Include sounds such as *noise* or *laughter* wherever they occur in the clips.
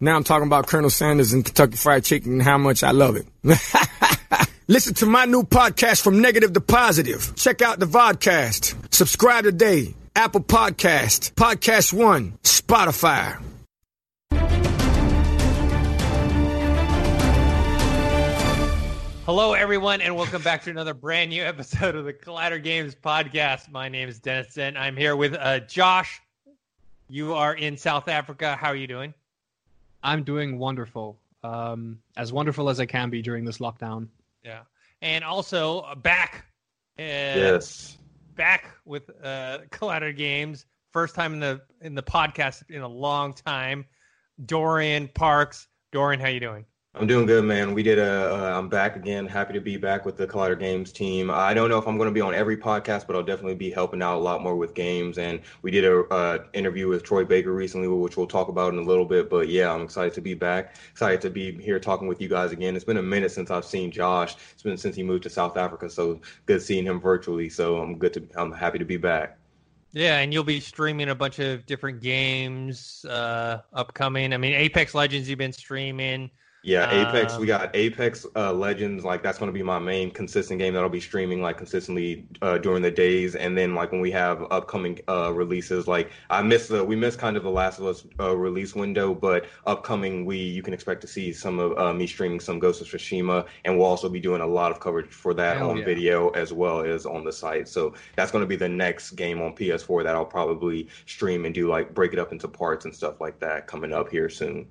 Now I'm talking about Colonel Sanders and Kentucky Fried Chicken and how much I love it. *laughs* Listen to my new podcast from negative to positive. Check out the vodcast. Subscribe today. Apple Podcast, Podcast One, Spotify. Hello, everyone, and welcome back to another brand new episode of the Collider Games podcast. My name is Dennis Dent. I'm here with uh, Josh. You are in South Africa. How are you doing? I'm doing wonderful. Um, as wonderful as I can be during this lockdown. Yeah, and also uh, back. Uh, Yes. back with uh, Collider Games. First time in the in the podcast in a long time. Dorian Parks. Dorian, how you doing? I'm doing good, man. We did a. Uh, I'm back again. Happy to be back with the Collider Games team. I don't know if I'm going to be on every podcast, but I'll definitely be helping out a lot more with games. And we did a uh, interview with Troy Baker recently, which we'll talk about in a little bit. But yeah, I'm excited to be back. Excited to be here talking with you guys again. It's been a minute since I've seen Josh. It's been since he moved to South Africa, so good seeing him virtually. So I'm good to. I'm happy to be back. Yeah, and you'll be streaming a bunch of different games uh, upcoming. I mean, Apex Legends you've been streaming. Yeah, Apex. Um, we got Apex uh, Legends. Like that's going to be my main consistent game that I'll be streaming like consistently uh, during the days. And then like when we have upcoming uh, releases, like I missed the we missed kind of the Last of Us uh, release window, but upcoming we you can expect to see some of uh, me streaming some Ghost of Tsushima, and we'll also be doing a lot of coverage for that on yeah. video as well as on the site. So that's going to be the next game on PS4 that I'll probably stream and do like break it up into parts and stuff like that coming up here soon.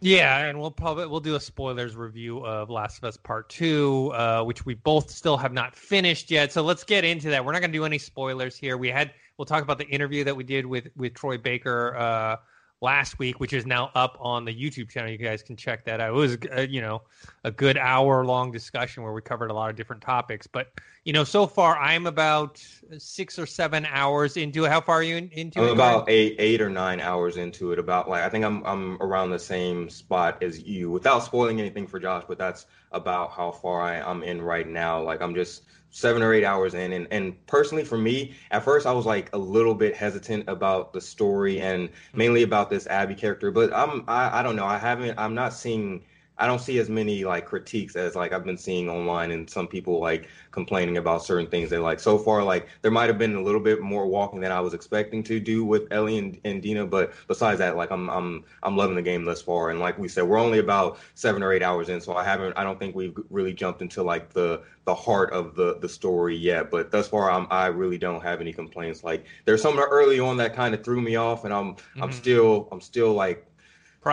Yeah, and we'll probably we'll do a spoilers review of Last of Us Part Two, uh, which we both still have not finished yet. So let's get into that. We're not going to do any spoilers here. We had we'll talk about the interview that we did with with Troy Baker uh, last week, which is now up on the YouTube channel. You guys can check that out. It was uh, you know a good hour long discussion where we covered a lot of different topics. But you know, so far I'm about six or seven hours into it. How far are you in, into I'm it? about eight, eight or nine hours into it. About like I think I'm I'm around the same spot as you, without spoiling anything for Josh. But that's about how far I, I'm in right now. Like I'm just seven or eight hours in, and and personally for me, at first I was like a little bit hesitant about the story and mainly about this Abby character. But I'm I, I don't know. I haven't. I'm not seeing. I don't see as many like critiques as like I've been seeing online and some people like complaining about certain things. They like so far like there might have been a little bit more walking than I was expecting to do with Ellie and, and Dina, but besides that, like I'm I'm I'm loving the game thus far. And like we said, we're only about seven or eight hours in, so I haven't I don't think we've really jumped into like the the heart of the the story yet. But thus far, I'm I really don't have any complaints. Like there's some early on that kind of threw me off, and I'm I'm Mhm. still I'm still like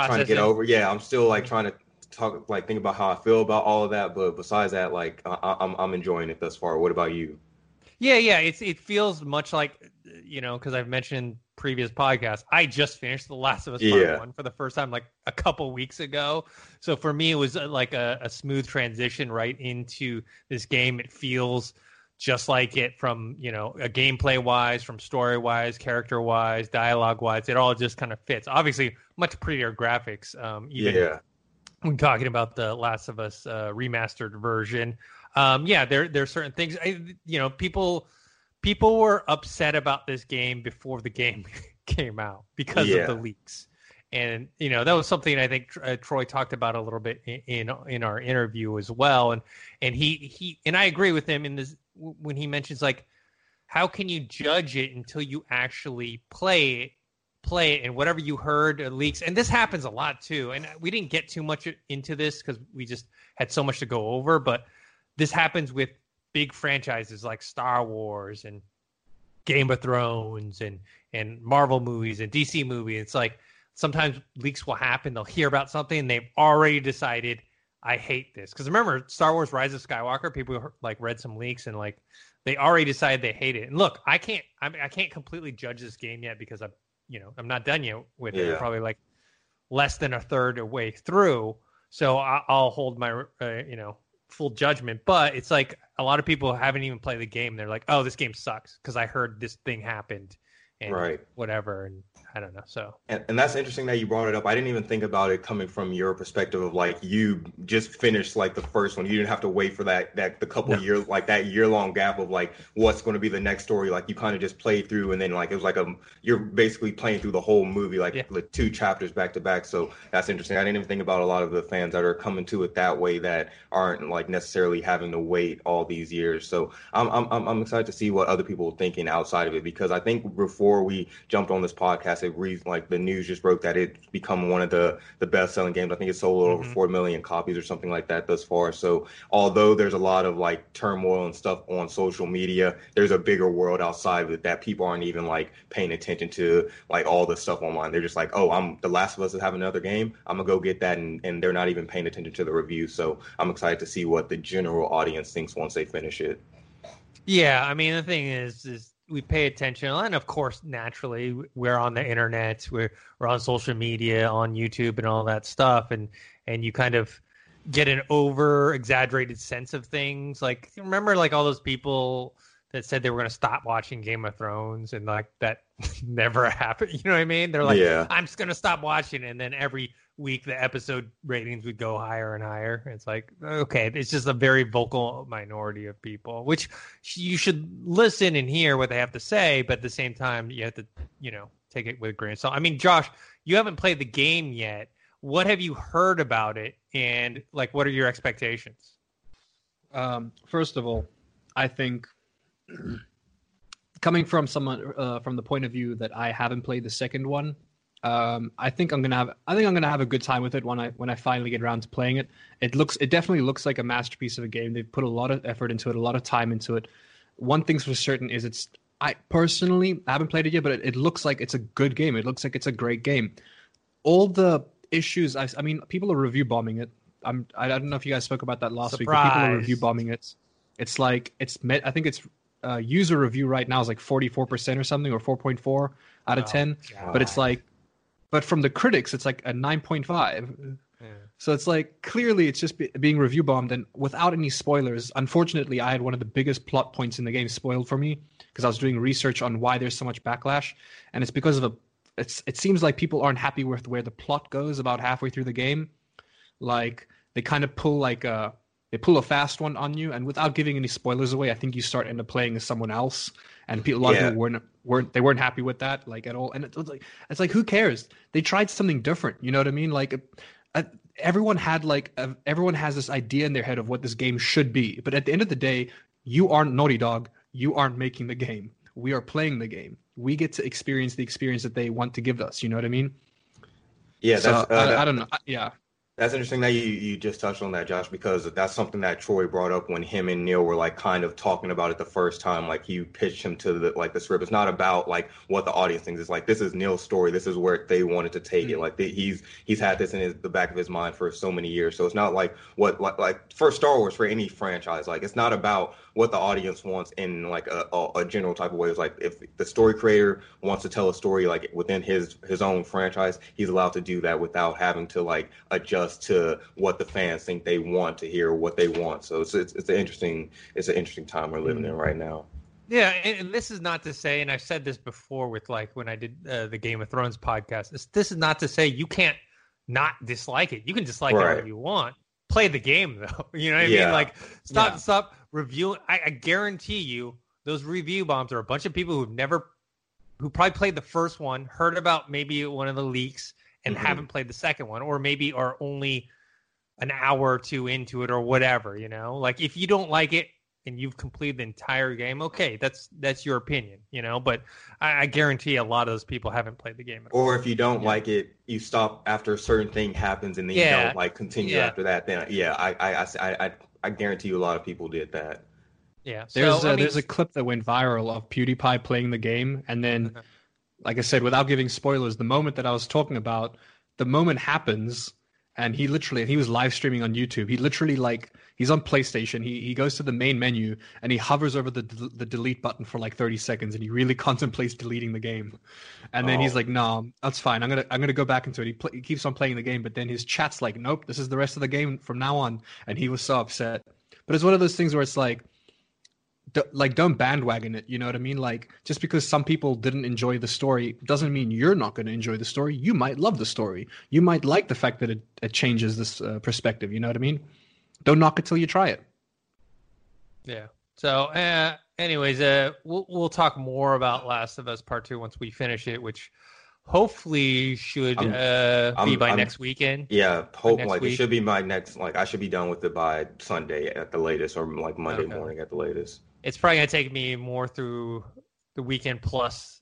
trying to get over. Yeah, I'm still like trying to talk, like think about how I feel about all of that. But besides that, like I, I- I'm I'm enjoying it thus far. What about you? Yeah, yeah. It's it feels much like you know because I've mentioned previous podcasts. I just finished The Last of Us Part Yeah. One for the first time like a couple weeks ago. So for me, it was uh, like a, a smooth transition right into this game. It feels just like it from you know a gameplay wise, from story wise, character wise, dialogue wise. It all just kind of fits. Obviously, much prettier graphics. Um, even Yeah, when talking about the Last of Us uh, remastered version. um, yeah, there there are certain things. I, you know, people people were upset about this game before the game *laughs* came out because Yeah. of the leaks, and you know that was something I think uh, Troy talked about a little bit in, in in our interview as well, and and he he and I agree with him in this when he mentions like how can you judge it until you actually play it play and whatever you heard uh, leaks and this happens a lot too and we didn't get too much into this because we just had so much to go over but this happens with big franchises like star wars and game of thrones and and marvel movies and dc movies. It's like sometimes leaks will happen they'll hear about something and they've already decided i hate this. Because remember star wars rise of skywalker people like read some leaks and like they already decided they hate it. And look i can't I'm, i can't completely judge this game yet because i'm you know i'm not done yet with it. I'm probably like less than a third of way through. So I, i'll hold my uh, you know full judgment. But it's like a lot of people haven't even played the game. They're like oh this game sucks because i heard this thing happened and Right. whatever. And i don't know so And, and that's interesting that you brought it up. I didn't even think about it coming from your perspective of like you just finished like the first one. You didn't have to wait for that that the couple No. years like that year long gap of like what's going to be the next story. Like you kind of just played through and then like it was like a you're basically playing through the whole movie like Yeah. the two chapters back to back. So that's interesting. I didn't even think about a lot of the fans that are coming to it that way that aren't like necessarily having to wait all these years. So I'm I'm I'm I'm excited to see what other people are thinking outside of it because I think before we jumped on this podcast, it re- like the news just broke that it's become one of the the best selling games. I think it sold over Mhm. four million copies or something like that thus far. So although there's a lot of like turmoil and stuff on social media, there's a bigger world outside of it that people aren't even like paying attention to like all the stuff online. They're just like, oh, I'm The Last of Us is having another game. I'm gonna go get that, and, and they're not even paying attention to the review. So I'm excited to see what the general audience thinks once they finish it. Yeah, I mean the thing is, is we pay attention, and of course, naturally, we're on the internet, we're we're on social media, on YouTube, and all that stuff, and and you kind of get an over exaggerated sense of things. Like remember, like all those people that said they were going to stop watching Game of Thrones, and like that *laughs* never happened. You know what I mean? They're like, Yeah. I'm just going to stop watching, and then every week the episode ratings would go higher and higher. It's like, okay, it's just a very vocal minority of people, which you should listen and hear what they have to say, but at the same time, you have to, you know, take it with a grain of salt. I mean, Josh, you haven't played the game yet. What have you heard about it, and like, what are your expectations? Um, first of all, I think *clears throat* coming from someone uh, from the point of view that I haven't played the second one, um, I think I'm gonna have I think I'm gonna have a good time with it when I when I finally get around to playing it. It looks it definitely looks like a masterpiece of a game. They've put a lot of effort into it, a lot of time into it. One thing's for certain is it's I personally I haven't played it yet, but it, it looks like it's a good game. It looks like it's a great game. All the issues I, I mean, people are review bombing it. I'm I don't know if you guys spoke about that last week. But people are Surprise. review bombing it. It's like it's met. I think it's uh, user review right now is like 44% or something or 4.4 out of Oh, 10 but it's like but from the critics it's like a 9.5 so it's like clearly it's just be, being review bombed and without any spoilers unfortunately i had one of the biggest plot points in the game spoiled for me because i was doing research on why there's so much backlash and it's because of a it's it seems like people aren't happy with where the plot goes about halfway through the game. Like they kind of pull like a they pull a fast one on you and without giving any spoilers away i think you start end up playing as someone else and people, a lot Yeah. of people weren't weren't they weren't happy with that like at all. And it like it's like who cares? They tried something different you know what i mean? Like uh, everyone had like uh, everyone has this idea in their head of what this game should be. But at the end of the day you aren't naughty dog. You aren't making the game. We are playing the game. We get to experience the experience that they want to give us you know what i mean? Yeah, so that's uh, I, I don't know. Yeah That's interesting that you, you just touched on that, Josh, because that's something that Troy brought up when him and Neil were like kind of talking about it the first time. Like you pitched him to the like the script. It's not about like what the audience thinks. It's like this is Neil's story. This is where they wanted to take it. Mm-hmm. Like the, he's he's had this in his, the back of his mind for so many years. So it's not like what like, like for Star Wars for any franchise. Like it's not about what the audience wants in like a, a, a general type of way. It's like if the story creator wants to tell a story like within his his own franchise, he's allowed to do that without having to like adjust to what the fans think they want to hear, what they want. So it's it's, it's an interesting it's an interesting time we're living in right now. Yeah, and, and this is not to say, and I've said this before with like when I did uh, the Game of Thrones podcast. This, this is not to say you can't not dislike it. You can dislike it Right. all you want. play the game *laughs* though. You know what I mean? Like stop Yeah. stop reviewing. I, I guarantee you those review bombs are a bunch of people who've never who probably played the first one, heard about maybe one of the leaks, and Mhm. haven't played the second one, or maybe are only an hour or two into it or whatever. You know, like if you don't like it and you've completed the entire game, okay, that's that's your opinion. You know, but I, I guarantee a lot of those people haven't played the game. At all. Or if you don't like it, you stop after a certain thing happens, and then you Yeah. don't like continue Yeah. after that. Then yeah, I I, I I I guarantee you a lot of people did that. Yeah, There's so, a, I mean, there's a clip that went viral of PewDiePie playing the game, and then, Uh-huh. Like I said, without giving spoilers, the moment that I was talking about, the moment happens, and he literally, and he was live streaming on YouTube. He literally like he's on PlayStation. He he goes to the main menu and he hovers over the the delete button for like 30 seconds, and he really *laughs* contemplates deleting the game. And then he's Oh. like, "No, that's fine. I'm gonna I'm gonna go back into it." He, pl- he keeps on playing the game, but then his chat's like, "Nope, this is the rest of the game from now on," and he was so upset. But it's one of those things where it's like d- like don't bandwagon it you know what i mean like just because some people didn't enjoy the story doesn't mean you're not going to enjoy the story you might love the story you might like the fact that it, it changes this uh, perspective you know what i mean don't knock it till you try it Yeah. So, uh, anyways, uh, we'll we'll talk more about Last of Us Part Two once we finish it, which hopefully should I'm- uh, be I'm- by I'm- next weekend. Yeah, hope like week? it should be my next. Like I should be done with it by Sunday at the latest, or like Monday Okay. morning at the latest. It's probably gonna take me more through the weekend plus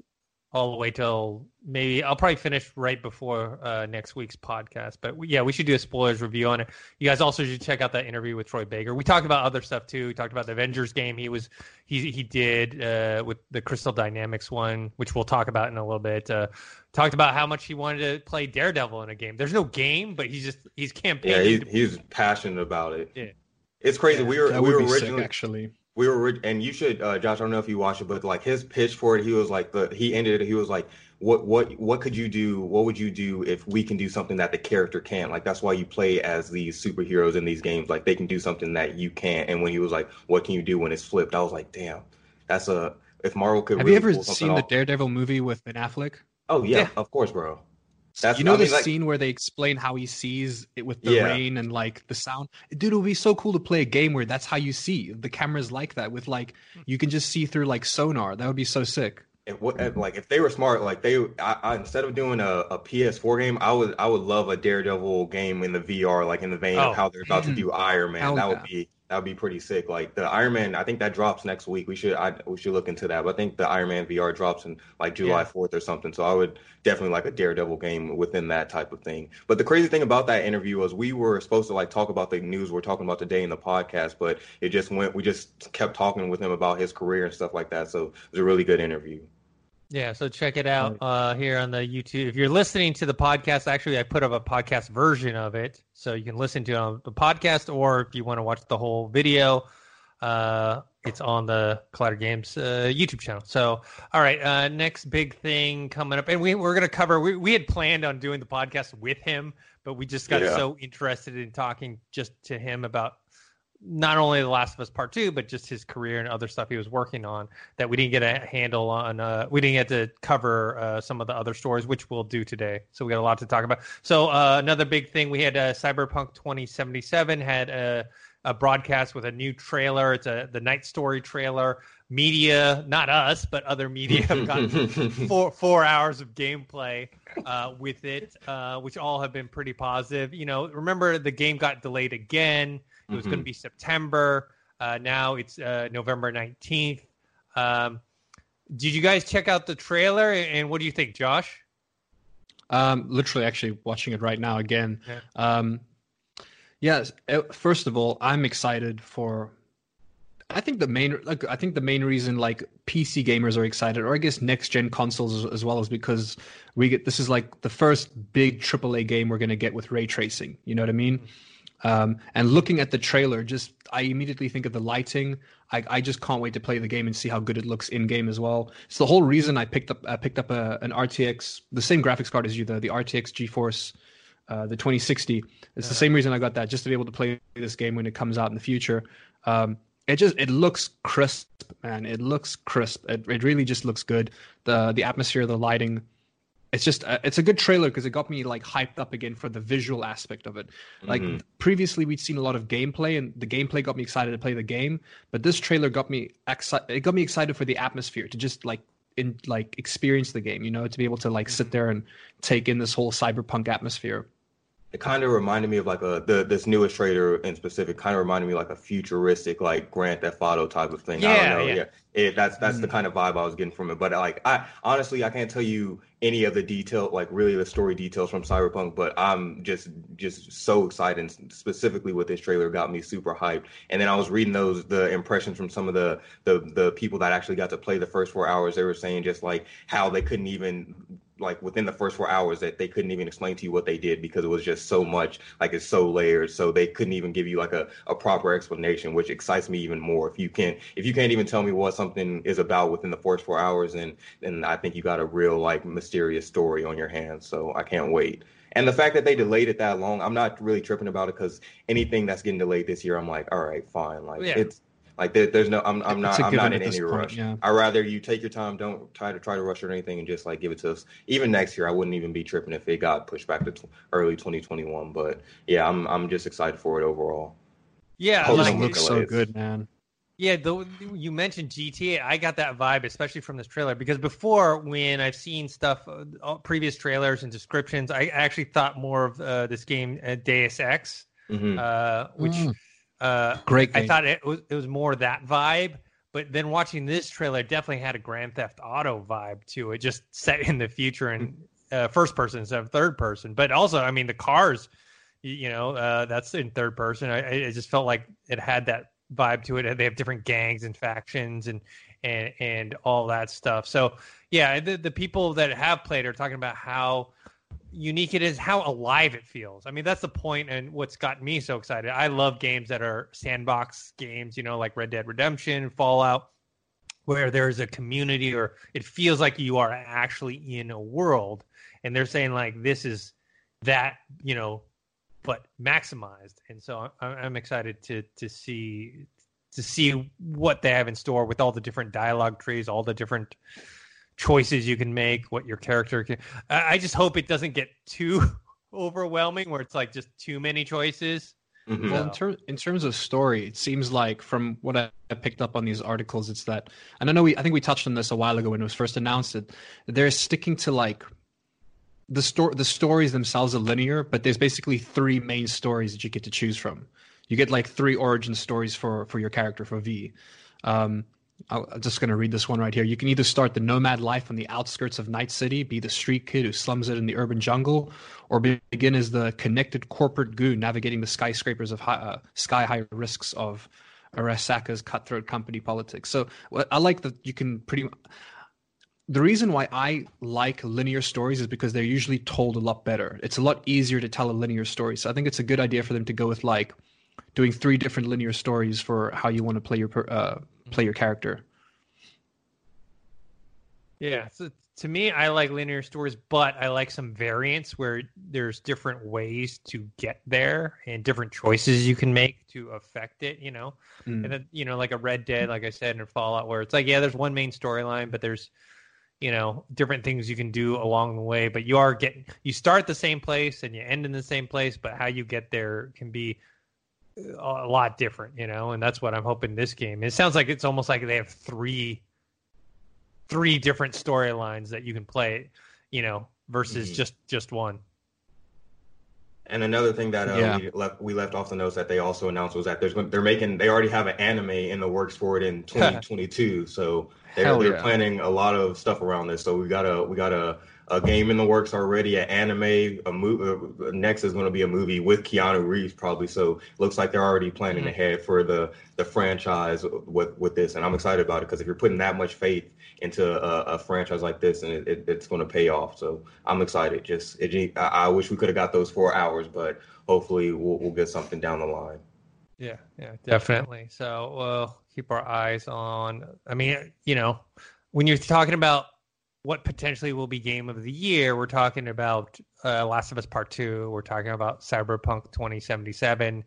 all the way till maybe I'll probably finish right before uh, next week's podcast. But we, yeah, we should do a spoilers review on it. You guys also should check out that interview with Troy Baker. We talked about other stuff too. We talked about the Avengers game he was he he did uh, with the Crystal Dynamics one, which we'll talk about in a little bit. Uh, talked about how much he wanted to play Daredevil in a game. There's no game, but he's just he's Yeah, campaigning. he, he's passionate about it. Yeah. It's crazy. Yeah, we were that we would were be originally sick actually we were and you should uh, Josh. I don't know if you watched it, but like his pitch for it, he was like the he ended it. He was like, what what what could you do? What would you do if we can do something that the character can't? Like that's why you play as these superheroes in these games. Like they can do something that you can't. And when he was like, what can you do when it's flipped? I was like, damn, that's a if Marvel could. have really you ever seen the daredevil movie with ben affleck Oh yeah, Yeah. of course, bro. That's- you know I mean, the like- scene where they explain how he sees it with the Yeah. rain and like the sound dude it would be so cool to play a game where that's how you see the cameras like that with like you can just see through like sonar that would be so sick if, what, like if they were smart, like they, I, I, instead of doing a, a PS4 game, I would I would love a Daredevil game in the VR, like in the vein Oh. of how they're about to do *clears throat* Iron Man. Hell that yeah. would be that would be pretty sick. Like the Iron Man, I think that drops next week. We should I we should look into that. But I think the Iron Man VR drops in like July Yeah. 4th or something. So I would definitely like a Daredevil game within that type of thing. But the crazy thing about that interview was we were supposed to like talk about the news we're talking about today in the podcast, but it just went. We just kept talking with him about his career and stuff like that. So it was a really good interview. Yeah, so check it out uh, here on the YouTube. If you're listening to the podcast, actually, I put up a podcast version of it, so you can listen to it on the podcast, or if you want to watch the whole video, uh, it's on the Collider Games uh, YouTube channel. So, all right, uh, next big thing coming up, and we we're gonna cover. We we had planned on doing the podcast with him, but we just got Yeah. so interested in talking just to him about not only The Last of Us Part Two, but just his career and other stuff he was working on that we didn't get a handle on. Uh, we didn't get to cover uh, some of the other stories, which we'll do today. So we got a lot to talk about. So uh, another big thing we had uh, Cyberpunk 2077 had a, a broadcast with a new trailer. It's a the Night Story trailer. Media, not us, but other media have *laughs* gotten four four hours of gameplay uh, with it, uh, which all have been pretty positive. You know, remember the game got delayed again. It was going to be September. Uh, now it's uh, November nineteenth. Um, did you guys check out the trailer? And what do you think, Josh? Um, literally, actually watching it right now again. Yeah. Um, yes. uh, First of all, I'm excited for. I think the main, like, I think the main reason like PC gamers are excited, or I guess next gen consoles as, as well, is because we get this is like the first big AAA game we're gonna get with ray tracing. You know what I mean? Um, and looking at the trailer, just I immediately think of the lighting. I, I just can't wait to play the game and see how good it looks in game as well. It's the whole reason I picked up I picked up a, an RTX, the same graphics card as you, the the RTX GeForce, uh, the 2060. It's the same reason I got that, just to be able to play this game when it comes out in the future. Um, it just it looks crisp, man. It looks crisp. It, it really just looks good. The the atmosphere, the lighting, it's just uh, it's a good trailer because it got me like hyped up again for the visual aspect of it. Like Mhm. previously, we'd seen a lot of gameplay, and the gameplay got me excited to play the game. But this trailer got me excited. It got me excited for the atmosphere to just like in like experience the game. You know, to be able to like sit there and take in this whole cyberpunk atmosphere. It kind of reminded me of like a the this newest trailer in specific kind of reminded me like a futuristic like Grand Theft Auto type of thing. I Yeah, don't know. yeah. Yeah, It, that's that's the mm. kind of vibe I was getting from it. But like I honestly I can't tell you any of the detail like really the story details from Cyberpunk. But I'm just just so excited. And specifically with this trailer got me super hyped. And then I was reading those the impressions from some of the the the people that actually got to play the first four hours. They were saying just like how they couldn't even like within the first four hours that they couldn't even explain to you what they did because it was just so much like it's so layered so they couldn't even give you like a, a proper explanation which excites me even more. If you can if you can't even tell me what something is about within the first four hours then then i think you got a real like mysterious story on your hands. So i can't wait. And the fact that they delayed it that long i'm not really tripping about it because anything that's getting delayed this year i'm like all right fine. Like Yeah. it's like there, there's no i'm, I'm not a i'm not in any point, rush yeah. I rather you take your time. Don't try to try to rush or anything, and just like give it to us. Even next year, I wouldn't even be tripping if it got pushed back to t- early 2021. But yeah, I'm I'm just excited for it overall. Yeah, Hope It Like, just looks so good, man. Yeah, the, you mentioned GTA. I got that vibe, especially from this trailer, because before, when I've seen stuff, uh, all- previous trailers and descriptions, I actually thought more of uh, this game, uh, Deus Ex, hmm uh, which Mm. Uh, Great I thought it was it was more that vibe. But then watching this trailer, definitely had a Grand Theft Auto vibe to it, just set in the future and uh, first person instead of third person. But also, I mean, the cars, you, know, uh, that's in third person. I, I it just felt like it had that vibe to it. They have different gangs and factions and and and all that stuff. So yeah, the the people that have played are talking about how unique it is, how alive it feels. I mean, that's the point and what's gotten me so excited. I love games that are sandbox games, you know, like Red Dead Redemption, Fallout, where there's a community or it feels like you are actually in a world. And they're saying like this is that, you know, but maximized. And so I'm excited to to see to see what they have in store with all the different dialogue trees, all the different choices you can make, what your character can. I I just hope it doesn't get too *laughs* overwhelming, where it's like just too many choices. hmm Well, in, ter- in terms of story, it seems like from what I I picked up on these articles, it's that, and I know we, I think we touched on this a while ago when it was first announced. That they're sticking to like the story. The stories themselves are linear, but there's basically three main stories that you get to choose from. You get like three origin stories for for your character for V. Um, I'll- I'm just going to read this one right here. You can either start the nomad life on the outskirts of Night City, be the street kid who slums it in the urban jungle, or begin as the connected corporate goon navigating the skyscrapers of high, uh, sky high risks of Arasaka's cutthroat company politics. So I like that you can pretty. The reason why I like linear stories is because they're usually told a lot better. It's a lot easier to tell a linear story. So I think it's a good idea for them to go with like doing three different linear stories for how you want to play your uh, play your character. Yeah. So to me, I like linear stories, but I like some variants where there's different ways to get there and different choices you can make to affect it. You know, Mm. and then you know, like a Red Dead, like I said, and Fallout, where it's like, yeah, there's one main storyline, but there's you know different things you can do along the way. But you are getting you start the same place and you end in the same place, but how you get there can be a lot different. You know, and that's what I'm hoping this game. It sounds like it's almost like they have three three different storylines that you can play, you know, versus Mhm. just just one. And another thing that uh, Yeah. we left we left off the notes that they also announced was that there's they're making they already have an anime in the works for it in *laughs* 2022. so they're, Hell they're yeah. planning a lot of stuff around this. So we gotta we got a game in the works already, an anime, a movie. Uh, next is going to be a movie with Keanu Reeves probably. So looks like they're already planning Mhm. ahead for the the franchise with with this, and I'm excited about it because if you're putting that much faith into a, a franchise like this, and it, it, it's going to pay off. So I'm excited. Just it, I, I wish we could have got those four hours, but hopefully we'll, we'll get something down the line. Yeah, yeah, definitely. So we'll keep our eyes on. I mean, you know, when you're talking about what potentially will be game of the year, we're talking about uh, Last of Us Part Two. We're talking about Cyberpunk 2077.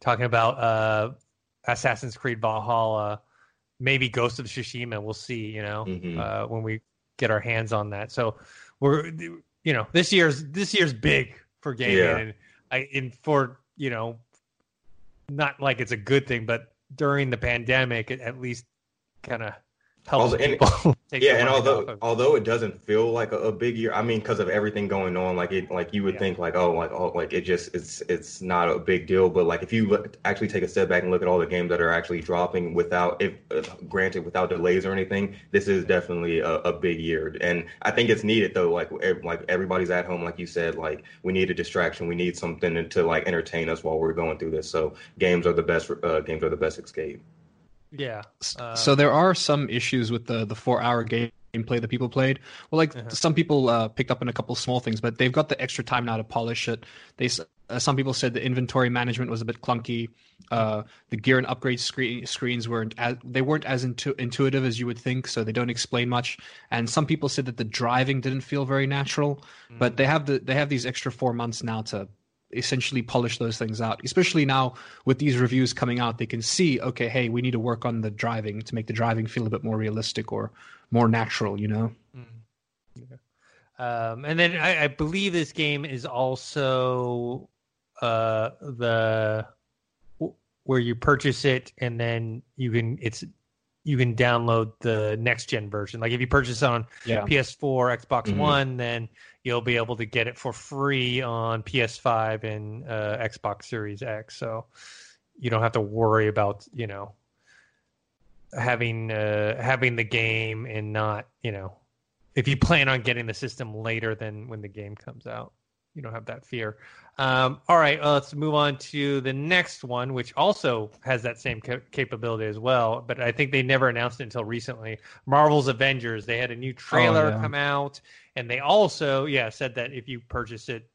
Talking about uh, Assassin's Creed Valhalla. Maybe Ghost of Tsushima. We'll see. You know, Mhm. uh, when we get our hands on that. So we're you know, this year's this year's big for gaming, Yeah. and I in for you know, not like it's a good thing, but during the pandemic, it at least kind of helps and- people. *laughs* yeah, and although of- although it doesn't feel like a, a big year, I mean, because of everything going on, like it, like you would Yeah. think, like oh, like oh, like it just it's it's not a big deal. But like if you look, actually take a step back and look at all the games that are actually dropping without, if uh, granted, without delays or anything, this is definitely a, a big year. And I think it's needed though. Like ev- like everybody's at home, like you said, like we need a distraction, we need something to, to like entertain us while we're going through this. So games are the best. Uh, games are the best escape. Yeah, uh, so there are some issues with the the four hour gameplay that people played. Well, like Uh-huh. some people uh, picked up on a couple small things, but they've got the extra time now to polish it. They uh, some people said the inventory management was a bit clunky. Uh, the gear and upgrade screen, screens weren't as they weren't as intu- intuitive as you would think, so they don't explain much. And some people said that the driving didn't feel very natural. But they have the they have these extra four months now to essentially polish those things out. Especially now with these reviews coming out, they can see, okay, hey, we need to work on the driving to make the driving feel a bit more realistic or more natural, you know? Um, and then I, I believe this game is also uh, the where you purchase it and then you can it's you can download the next gen version. Like if you purchase it on Yeah. PS4, Xbox Mhm. One, then you'll be able to get it for free on PS5 and uh, Xbox Series X. So you don't have to worry about you know having uh, having the game and not you know if you plan on getting the system later than when the game comes out you don't have that fear. Um, all right uh, let's move on to the next one which also has that same ca- capability as well but i think they never announced it until recently. Marvel's avengers. They had a new trailer yeah. come out and they also yeah said that if you purchase it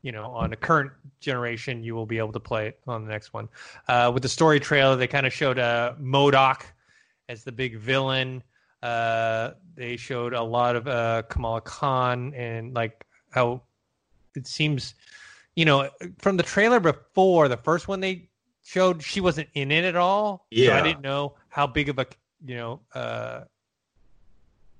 you know on a current generation you will be able to play it on the next one. Uh, with the story trailer they kind of showed uh, MODOK as the big villain. Uh, they showed a lot of uh, Kamala Khan and like how it seems, you know, from the trailer before the first one they showed, she wasn't in it at all. so I didn't know how big of a you know uh,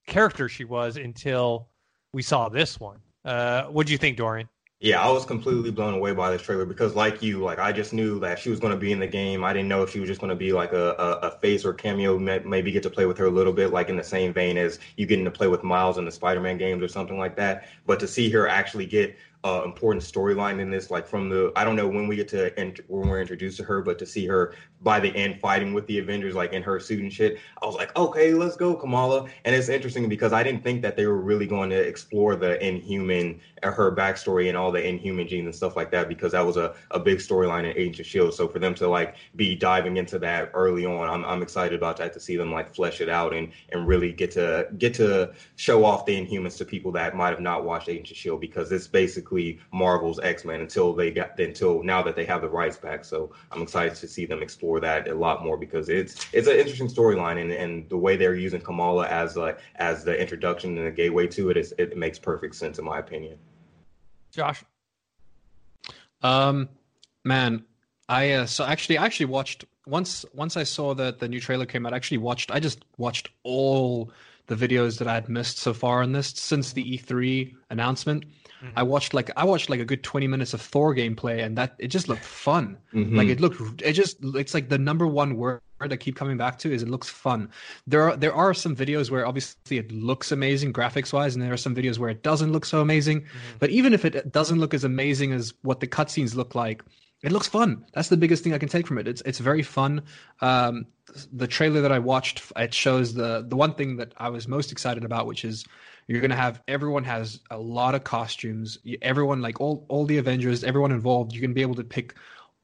character she was until we saw this one. Uh, what do you think, Dorian? Yeah, I was completely blown away by this trailer because, like you, like I just knew that she was going to be in the game. I didn't know if she was just going to be like a, a, a face or cameo. Maybe get to play with her a little bit, like in the same vein as you getting to play with Miles in the Spider-Man games or something like that. But to see her actually get uh, important storyline in this, like from the I don't know when we get to ent- when we're introduced to her, but to see her by the end fighting with the Avengers, like in her suit and shit, I was like, okay, let's go, Kamala. And it's interesting because I didn't think that they were really going to explore the Inhuman, uh, her backstory and all the Inhuman genes and stuff like that, because that was a, a big storyline in Agents of Shield. So for them to like be diving into that early on, I'm I'm excited about that to see them like flesh it out and and really get to get to show off the Inhumans to people that might have not watched Agents of Shield because it's basically Marvel's X Men until they got until now that they have the rights back. So I'm excited to see them explore that a lot more because it's it's an interesting storyline and, and the way they're using Kamala as like as the introduction and the gateway to it is it makes perfect sense in my opinion. Josh? Um, man, I uh, so actually I actually watched once once I saw that the new trailer came out. I actually watched. I just watched all the videos that I had missed so far on this since the E3 announcement. I watched like I watched like a good 20 minutes of Thor gameplay, and that it just looked fun. Mhm. Like it looked, it just it's like the number one word I keep coming back to is it looks fun. There are there are some videos where obviously it looks amazing graphics wise, and there are some videos where it doesn't look so amazing. But even if it doesn't look as amazing as what the cutscenes look like, it looks fun. That's the biggest thing I can take from it. It's it's very fun. Um, the trailer that I watched it shows the the one thing that I was most excited about, which is you're gonna have everyone has a lot of costumes. Everyone like all all the Avengers, everyone involved. You're gonna be able to pick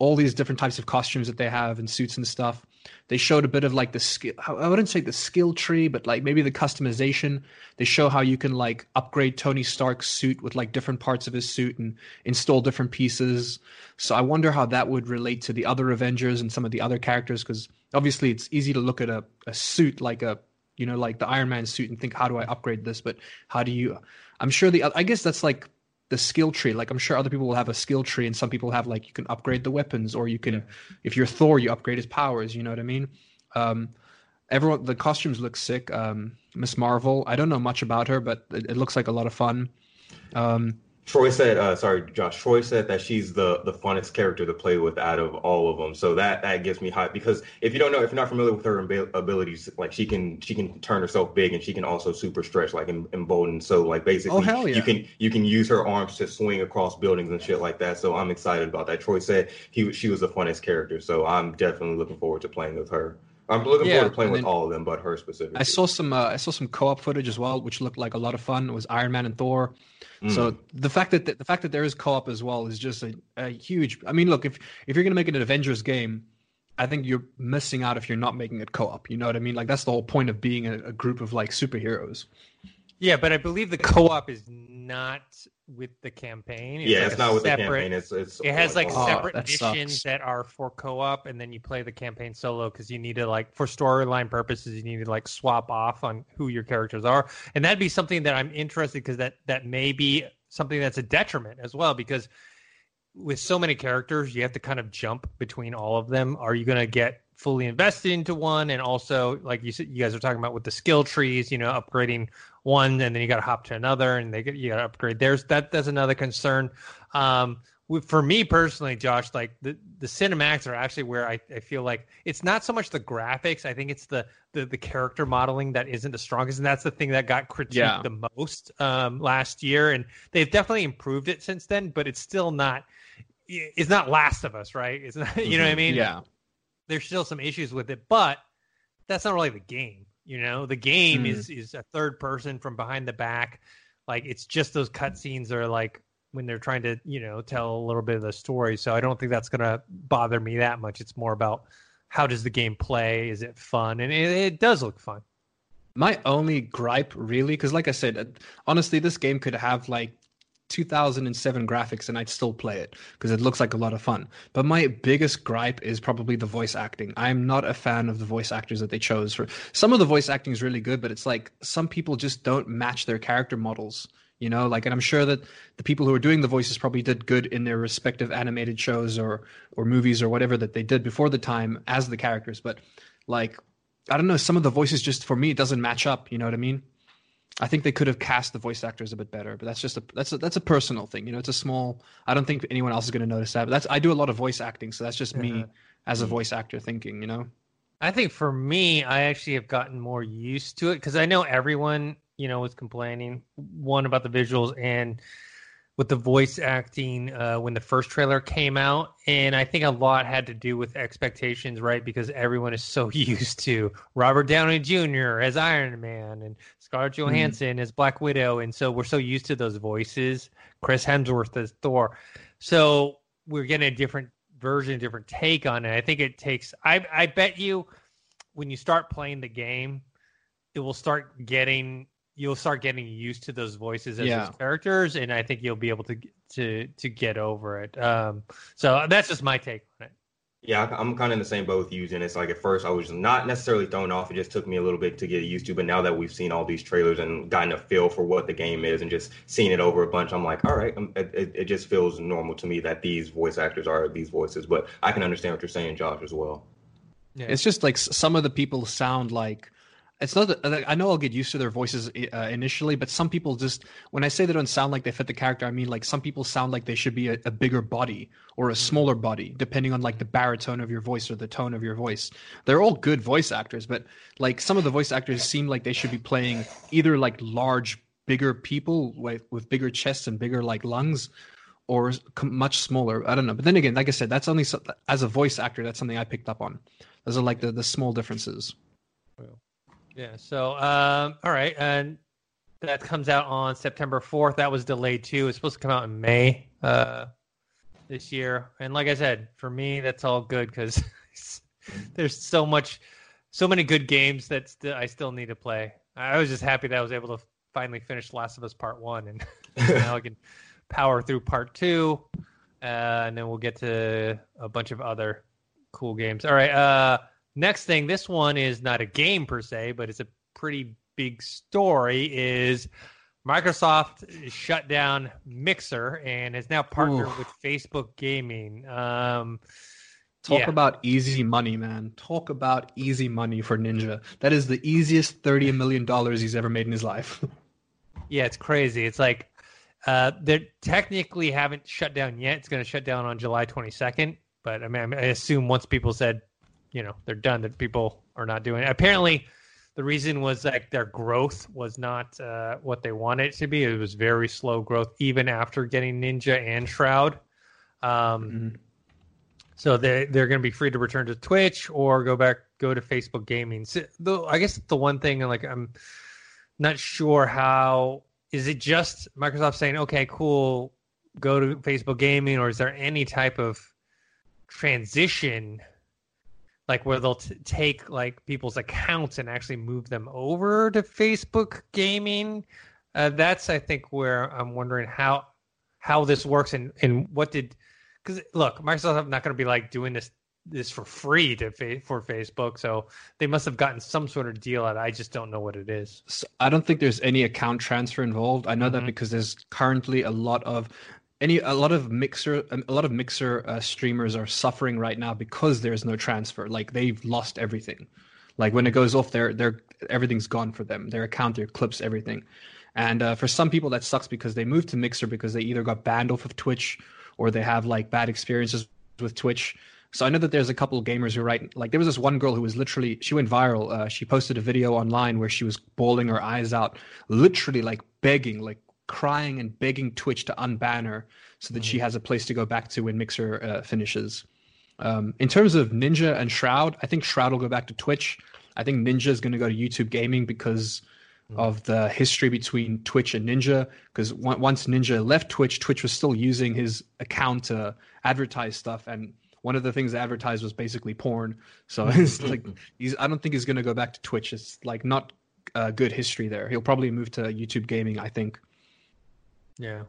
all these different types of costumes that they have and suits and stuff. They showed a bit of like the skill. I wouldn't say the skill tree, but like maybe the customization. They show how you can like upgrade Tony Stark's suit with like different parts of his suit and install different pieces. So I wonder how that would relate to the other Avengers and some of the other characters because obviously it's easy to look at a, a suit like a you know like the Iron Man suit and think how do I upgrade this, but how do you? I'm sure the I guess that's like the skill tree. Like I'm sure other people will have a skill tree, and some people have like you can upgrade the weapons, or you can, if you're Thor, you upgrade his powers. You know what I mean? Um, everyone, the costumes look sick. Um, Miss Marvel, I don't know much about her, but it, it looks like a lot of fun. Um, Troy said, uh, sorry, Josh. Troy said that she's the the funnest character to play with out of all of them. So that that gives me hype because if you don't know, if you're not familiar with her ab- abilities, like she can she can turn herself big and she can also super stretch, like em- embolden. So like basically, Oh, yeah. you can you can use her arms to swing across buildings and shit like that. So I'm excited about that. Troy said he she was the funnest character, so I'm definitely looking forward to playing with her. I'm looking Yeah, forward to playing with all of them, but her specifically. I saw some uh, I saw some co-op footage as well, which looked like a lot of fun. It was Iron Man and Thor. So the fact that the, fact that there is co-op as well is just a, a huge. I mean, look if if you're gonna make it an Avengers game, I think you're missing out if you're not making it co-op. You know what I mean? Like that's the whole point of being a, a group of like superheroes. Yeah, but I believe the co-op is not with the campaign. yeah, like it's a not with the campaign. It's it's It has like Oh, separate that missions sucks. that are for co-op, and then you play the campaign solo because you need to like for storyline purposes, you need to like swap off on who your characters are, and that'd be something that I'm interested because that that may be something that's a detriment as well because with so many characters, you have to kind of jump between all of them. Are you going to get fully invested into one, and also like you said, you guys are talking about with the skill trees, you know, upgrading one, and then you got to hop to another, and they get, you got to upgrade. There's that. That's another concern. Um, for me personally, Josh, like the the cinematics are actually where I, I feel like it's not so much the graphics. I think it's the the, the character modeling that isn't the strongest, and that's the thing that got critiqued Yeah. the most um, last year. And they've definitely improved it since then, but it's still not. It's not Last of Us, right? It's not. *laughs* You know what I mean? Yeah. There's still some issues with it, but that's not really the game. You know, the game Hmm. is is a third person from behind the back. Like it's just those cutscenes are like when they're trying to, you know, tell a little bit of the story. So I don't think that's gonna bother me that much. It's more about how does the game play? Is it fun? And it, it does look fun. My only gripe, really, because like I said, uh, honestly, this game could have like 2007 graphics and I'd still play it because it looks like a lot of fun. But my biggest gripe is probably the voice acting. I'm not a fan of the voice actors that they chose for. Some of the voice acting is really good, but it's like some people just don't match their character models. You know, like, and I'm sure that the people who are doing the voices probably did good in their respective animated shows or or movies or whatever that they did before the time as the characters. But like, I don't know, some of the voices just for me it doesn't match up. You know what I mean? I think they could have cast the voice actors a bit better, but that's just a that's a, that's a personal thing. You know, it's a small. I don't think anyone else is going to notice that. But that's I do a lot of voice acting, so that's just me as a voice actor thinking. You know, I think for me, I actually have gotten more used to it because I know everyone, you know, was complaining one about the visuals and with the voice acting uh, when the first trailer came out, and I think a lot had to do with expectations, right? Because everyone is so *laughs* used to Robert Downey Jr. as Iron Man and Scarlett Johansson as Black Widow, and so we're so used to those voices. Chris Hemsworth as Thor, so we're getting a different version, a different take on it. I think it takes. I I bet you when you start playing the game, it will start getting you'll start getting used to those voices as Yeah. those characters, and I think you'll be able to to to get over it. Um, so that's just my take on it. Yeah, I- I'm kind of in the same boat with you, and it's like at first I was not necessarily thrown off. It just took me a little bit to get used to. But now that we've seen all these trailers and gotten a feel for what the game is, and just seeing it over a bunch, I'm like, all right, um, it, it, it just feels normal to me that these voice actors are these voices. But I can understand what you're saying, Josh, as well. Yeah. it's just like some of the people sound like. It's not. That, I know I'll get used to their voices uh, initially, but some people just when I say they don't sound like they fit the character, I mean like some people sound like they should be a, a bigger body or a smaller body, depending on like the baritone of your voice or the tone of your voice. They're all good voice actors, but like some of the voice actors seem like they should be playing either like large, bigger people with with bigger chests and bigger like lungs, or much smaller. I don't know. But then again, like I said, that's only as a voice actor, that's something I picked up on. Those are like the the small differences. Yeah. So, um, all right, and that comes out on September fourth. That was delayed too. It's supposed to come out in May uh, this year. And like I said, for me, that's all good because *laughs* there's so much, so many good games that st- I still need to play. I was just happy that I was able to finally finish Last of Us Part One, and *laughs* now I can power through Part Two, uh, and then we'll get to a bunch of other cool games. All right. Uh, next thing, this one is not a game per se, but it's a pretty big story. Is Microsoft shut down Mixer and has now partnered Oof. with Facebook Gaming. Um, Talk yeah. about easy money, man. Talk about easy money for Ninja. That is the easiest thirty million dollars he's ever made in his life. *laughs* Yeah, it's crazy. It's like Uh, they technically haven't shut down yet. It's going to shut down on July 22nd. But I mean, I assume once people said, you know, they're done, that people are not doing. Apparently, the reason was like their growth was not uh, what they wanted it to be. It was very slow growth, even after getting Ninja and Shroud. Um, mm-hmm. So they they're going to be free to return to Twitch or go back go to Facebook Gaming. So, though I guess the one thing like I'm not sure how is it just Microsoft saying okay cool go to Facebook Gaming or is there any type of transition like where they'll t- take like people's accounts and actually move them over to Facebook Gaming? Uh, that's I think where I'm wondering how how this works and and what did because look, Microsoft not going to be like doing this this for free to for Facebook, so they must have gotten some sort of deal out. I just don't know what it is. So I don't think there's any account transfer involved. I know mm-hmm. that because there's currently a lot of any a lot of mixer a lot of mixer uh, streamers are suffering right now because there's no transfer. Like they've lost everything. Like when it goes off, their their everything's gone for them. Their account, their clips, everything. And uh, for some people, that sucks because they moved to Mixer because they either got banned off of Twitch or they have like bad experiences with Twitch. So I know that there's a couple of gamers who write like there was this one girl who was literally she went viral. Uh, she posted a video online where she was bawling her eyes out, literally like begging, like crying and begging Twitch to unban her so that mm-hmm. she has a place to go back to when Mixer uh, finishes. Um, in terms of Ninja and Shroud, I think Shroud will go back to Twitch. I think Ninja is going to go to YouTube Gaming because Mm. of the history between Twitch and Ninja. Because once Ninja left Twitch, Twitch was still using his account to advertise stuff, and one of the things advertised was basically porn. So it's like he's. I don't think he's going to go back to Twitch. It's like not a good history there. He'll probably move to YouTube Gaming. I think. Yeah.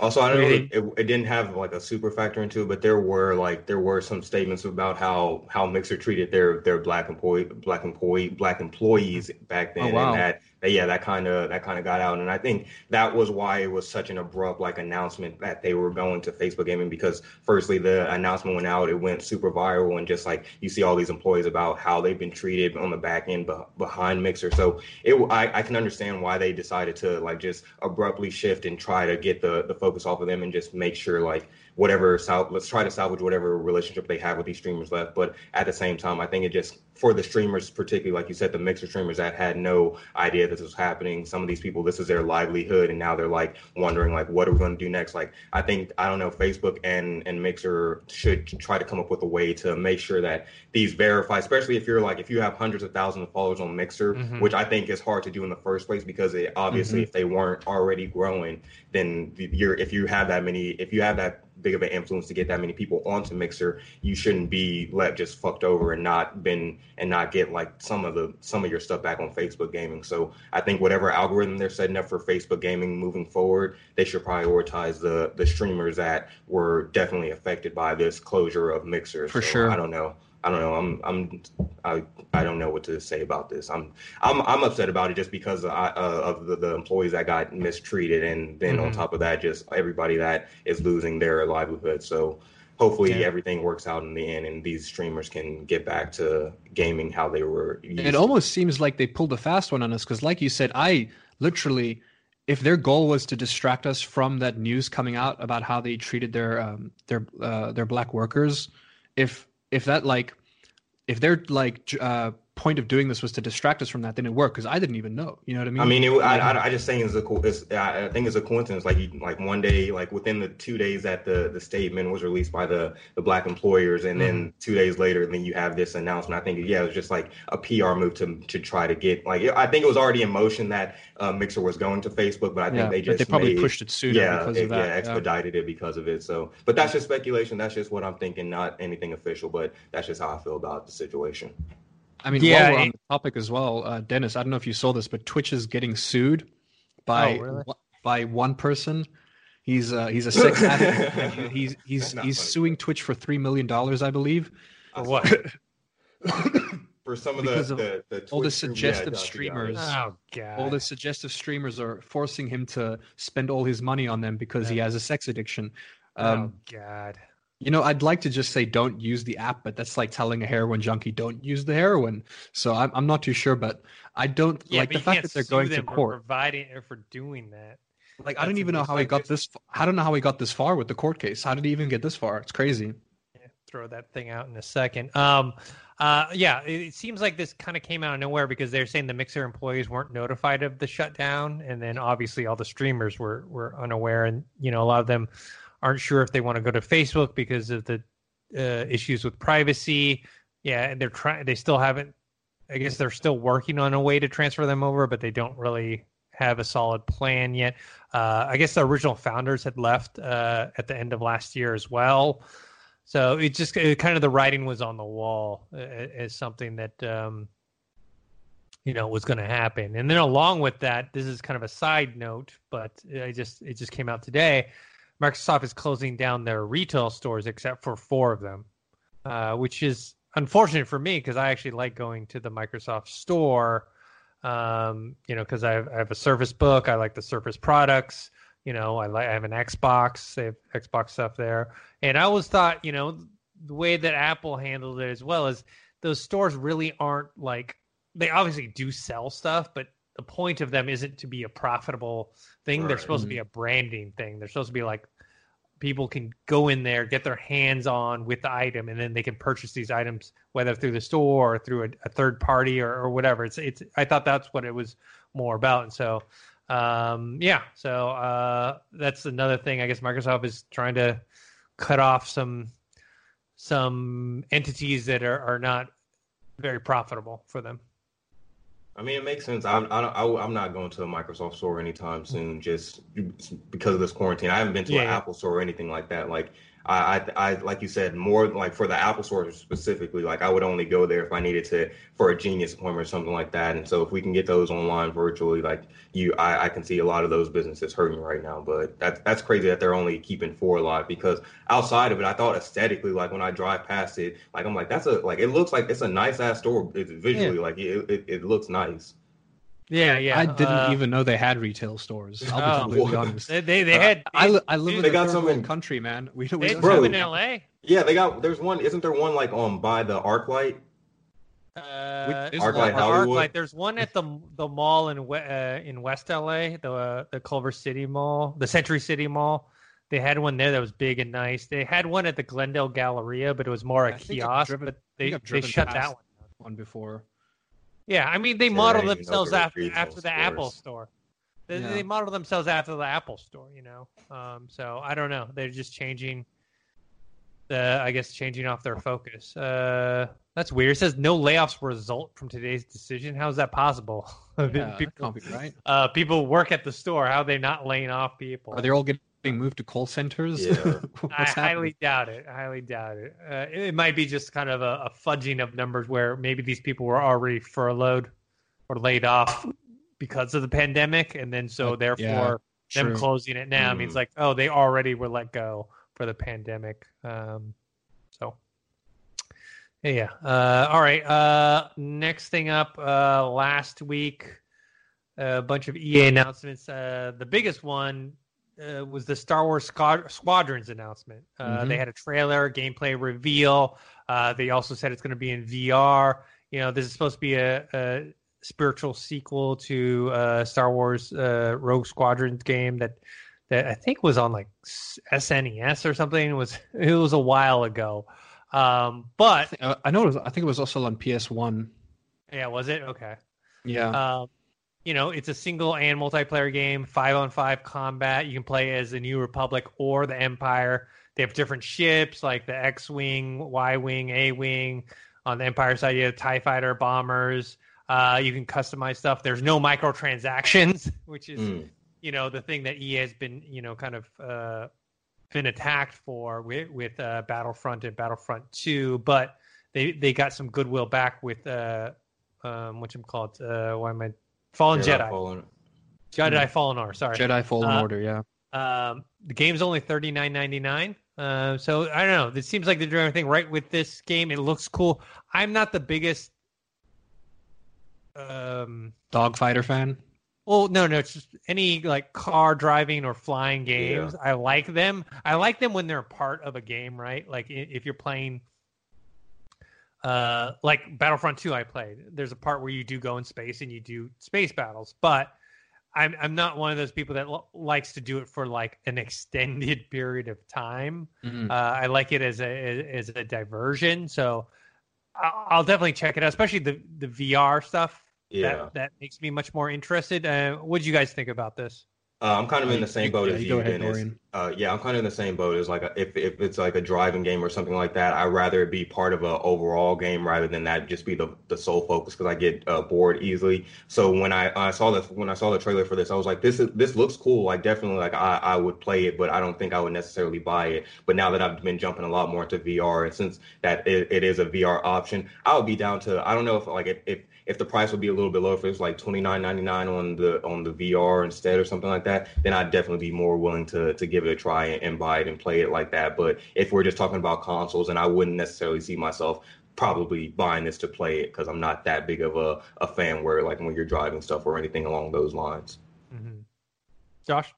Also, I don't know. It, it, didn't have like a super factor into it, but there were like there were some statements about how how Mixer treated their their black employee black employee black employees back then, oh, wow. and that yeah, that kind of that kind of got out, and I think that was why it was such an abrupt like announcement that they were going to Facebook Gaming because firstly the announcement went out, it went super viral, and just like you see all these employees about how they've been treated on the back end behind Mixer, so it I, I can understand why they decided to like just abruptly shift and try to get the the focus off of them and just make sure like whatever sal- let's try to salvage whatever relationship they have with these streamers left but at the same time i think it just for the streamers particularly like you said the mixer streamers that had no idea this was happening some of these people this is their livelihood and now they're like wondering like what are we going to do next like i think i don't know facebook and and mixer should try to come up with a way to make sure that these verify especially if you're like if you have hundreds of thousands of followers on mixer mm-hmm. which i think is hard to do in the first place because it obviously mm-hmm. if they weren't already growing then you're if you have that many if you have that big of an influence to get that many people onto Mixer, you shouldn't be let just fucked over and not been and not get like some of the some of your stuff back on Facebook gaming. So I think whatever algorithm they're setting up for Facebook gaming moving forward, they should prioritize the the streamers that were definitely affected by this closure of Mixer. For so sure. I don't know. I don't know. I'm I'm I, I don't know what to say about this. I'm I'm I'm upset about it just because of, uh, of the, the employees that got mistreated, and then mm-hmm. on top of that, just everybody that is losing their livelihood. So hopefully yeah. everything works out in the end, and these streamers can get back to gaming how they were. it almost seems like they pulled a fast one on us because, like you said, I literally. If their goal was to distract us from that news coming out about how they treated their um, their uh, their black workers, if if that like if they're like uh, point of doing this was to distract us from that, then it worked because I didn't even know. You know what I mean? I mean, it, I, I, I, just think it's a cool. It's, I think it's a coincidence. Like, you, like one day, like within the two days that the the statement was released by the the black employers, and mm-hmm. then two days later, then you have this announcement. I think yeah, it was just like a PR move to to try to get like I think it was already in motion that uh, Mixer was going to Facebook, but I think yeah, they just they probably made, pushed it sooner yeah, because it, of that. Yeah, expedited yeah. it because of it. So, but that's just speculation. That's just what I'm thinking, not anything official. But that's just how I feel about the situation. I mean, yeah, while we're on the topic as well, uh, Dennis, I don't know if you saw this, but Twitch is getting sued by oh, really? by one person. He's uh, he's a sex *laughs* addict. he's he's he's suing Twitch for three million dollars, I believe. For what? *coughs* for some of because the, of the, the all the suggestive yeah, streamers. Oh god! All the suggestive streamers are forcing him to spend all his money on them because yeah. he has a sex addiction. Um, oh god! You know, I'd like to just say don't use the app, but that's like telling a heroin junkie don't use the heroin. So I'm, I'm not too sure, but I don't yeah, like the fact that they're going to court. For providing or for doing that. Like I don't even know how he got this. I don't know how he got this far with the court case. How did he even get this far? It's crazy. Yeah, throw that thing out in a second. Um, uh, yeah, it, it seems like this kind of came out of nowhere because they're saying the Mixer employees weren't notified of the shutdown, and then obviously all the streamers were were unaware, and you know a lot of them aren't sure if they want to go to Facebook because of the uh, issues with privacy. Yeah, and they're trying. They still haven't. I guess they're still working on a way to transfer them over, but they don't really have a solid plan yet. Uh, I guess the original founders had left uh, at the end of last year as well. So it just it kind of the writing was on the wall uh, as something that um, you know was going to happen. And then along with that, this is kind of a side note, but I just it just came out today. Microsoft is closing down their retail stores except for four of them, uh, which is unfortunate for me because I actually like going to the Microsoft store um, you know, because I have, I have a Surface Book. I like the Surface products. You know, I like I have an Xbox. They have Xbox stuff there, and I always thought, you know, the way that Apple handled it as well is those stores really aren't like they obviously do sell stuff, but the point of them isn't to be a profitable thing. Right. They're supposed mm-hmm. to be a branding thing. They're supposed to be like people can go in there, get their hands on with the item, and then they can purchase these items whether through the store or through a, a third party or, or, whatever. It's it's. I thought that's what it was more about, and so um, yeah. So uh, that's another thing. I guess Microsoft is trying to cut off some some entities that are, are not very profitable for them. I mean, it makes sense. I'm I I, am not going to a Microsoft store anytime soon, just because of this quarantine. I haven't been to yeah, an yeah. Apple store or anything like that. Like I, I, I, like you said, more like for the Apple Store specifically, like I would only go there if I needed to for a Genius appointment or something like that. And so if we can get those online virtually, like you, I, I can see a lot of those businesses hurting right now. But that's that's crazy that they're only keeping four alive because outside of it, I thought aesthetically, like when I drive past it, like I'm like that's a like it looks like it's a nice ass store. It's visually yeah. like it, it, it looks nice. Yeah, yeah. I didn't uh, even know they had retail stores. I'll be oh, completely honest. They they, they had. I, I live in they got some in country, man. We, we they bro, in L.A. Yeah, they got. There's one. Isn't there one like um by the ArcLight? Uh, ArcLight Hollywood. ArcLight. There's one at the the mall in uh, in West LA, the uh, the Culver City Mall, the Century City Mall. They had one there that was big and nice. They had one at the Glendale Galleria, but it was more a I kiosk. Driven, but they they shut that one. One before. Yeah, I mean they model themselves after after the stores. Apple Store. They, yeah. they model themselves after the Apple Store, you know. Um, so I don't know. They're just changing the, I guess, changing off their focus. Uh, that's weird. It says no layoffs result from today's decision. How is that possible? *laughs* Yeah, people, right. Uh, people work at the store. How are they not laying off people? Are they all getting moved to call centers? Yeah. *laughs* I highly doubt it. I highly doubt it. Uh, it might be just kind of a, a, fudging of numbers where maybe these people were already furloughed or laid off because of the pandemic, and then so therefore yeah, them closing it now mm. means like oh they already were let go for the pandemic. Um, so yeah. Uh, all right. Uh, next thing up, uh, last week, a bunch of EA announcements. Uh, the biggest one uh, was the Star Wars Squadrons announcement. Uh, mm-hmm. They had a trailer, gameplay reveal. Uh, they also said it's going to be in VR. You know, this is supposed to be a, a spiritual sequel to uh, Star Wars uh, Rogue Squadrons game that that I think was on like SNES or something. It was it was a while ago, um, but I, I know it was, I think it was also on PS One. Yeah, was it okay? Yeah. Um, you know, it's a single and multiplayer game, five on five combat. You can play as the New Republic or the Empire. They have different ships like the X Wing, Y Wing, A Wing. On the Empire side, you have TIE fighter, bombers. Uh, you can customize stuff. There's no microtransactions, *laughs* which is, mm. you know, the thing that EA has been, you know, kind of uh, been attacked for with, with uh, Battlefront and Battlefront 2. But they, they got some goodwill back with, uh, um, what you call it? Uh, why am I Fallen Jedi. Jedi. Fallen. Jedi hmm. Fallen Order. Sorry. Jedi Fallen uh, Order. Yeah. Um, the game's only thirty nine ninety nine. Uh, so I don't know. It seems like they're doing everything right with this game. It looks cool. I'm not the biggest um, dogfighter fan. Well, no, no, it's just any like car driving or flying games. Yeah. I like them. I like them when they're part of a game, right? Like if you're playing uh, like Battlefront 2 I played. There's a part where you do go in space and you do space battles, but I'm I'm not one of those people that l- likes to do it for like an *laughs* extended period of time. Mhm. Uh, I like it as a as a diversion. So I'll, I'll definitely check it out, especially the the VR stuff. Yeah. That that makes me much more interested. Uh, what do you guys think about this? Uh, I'm kind of in the same boat as you you. ahead, Dennis. Uh, yeah, I'm kind of in the same boat as like a, if if it's like a driving game or something like that. I'd rather it be part of an overall game rather than that just be the the sole focus because I get uh, bored easily. So when I I saw the when I saw the trailer for this, I was like, this is this looks cool. Like definitely like I I would play it, but I don't think I would necessarily buy it. But now that I've been jumping a lot more into VR, and since that it, it is a VR option, I would be down to. I don't know if like if if, if the price would be a little bit lower, if it was like twenty nine ninety nine on the on the VR instead or something like that, then I'd definitely be more willing to to give it a try and, and buy it and play it like that. But if we're just talking about consoles, and I wouldn't necessarily see myself probably buying this to play it because I'm not that big of a, a fan where like when you're driving stuff or anything along those lines. Mm-hmm. Josh,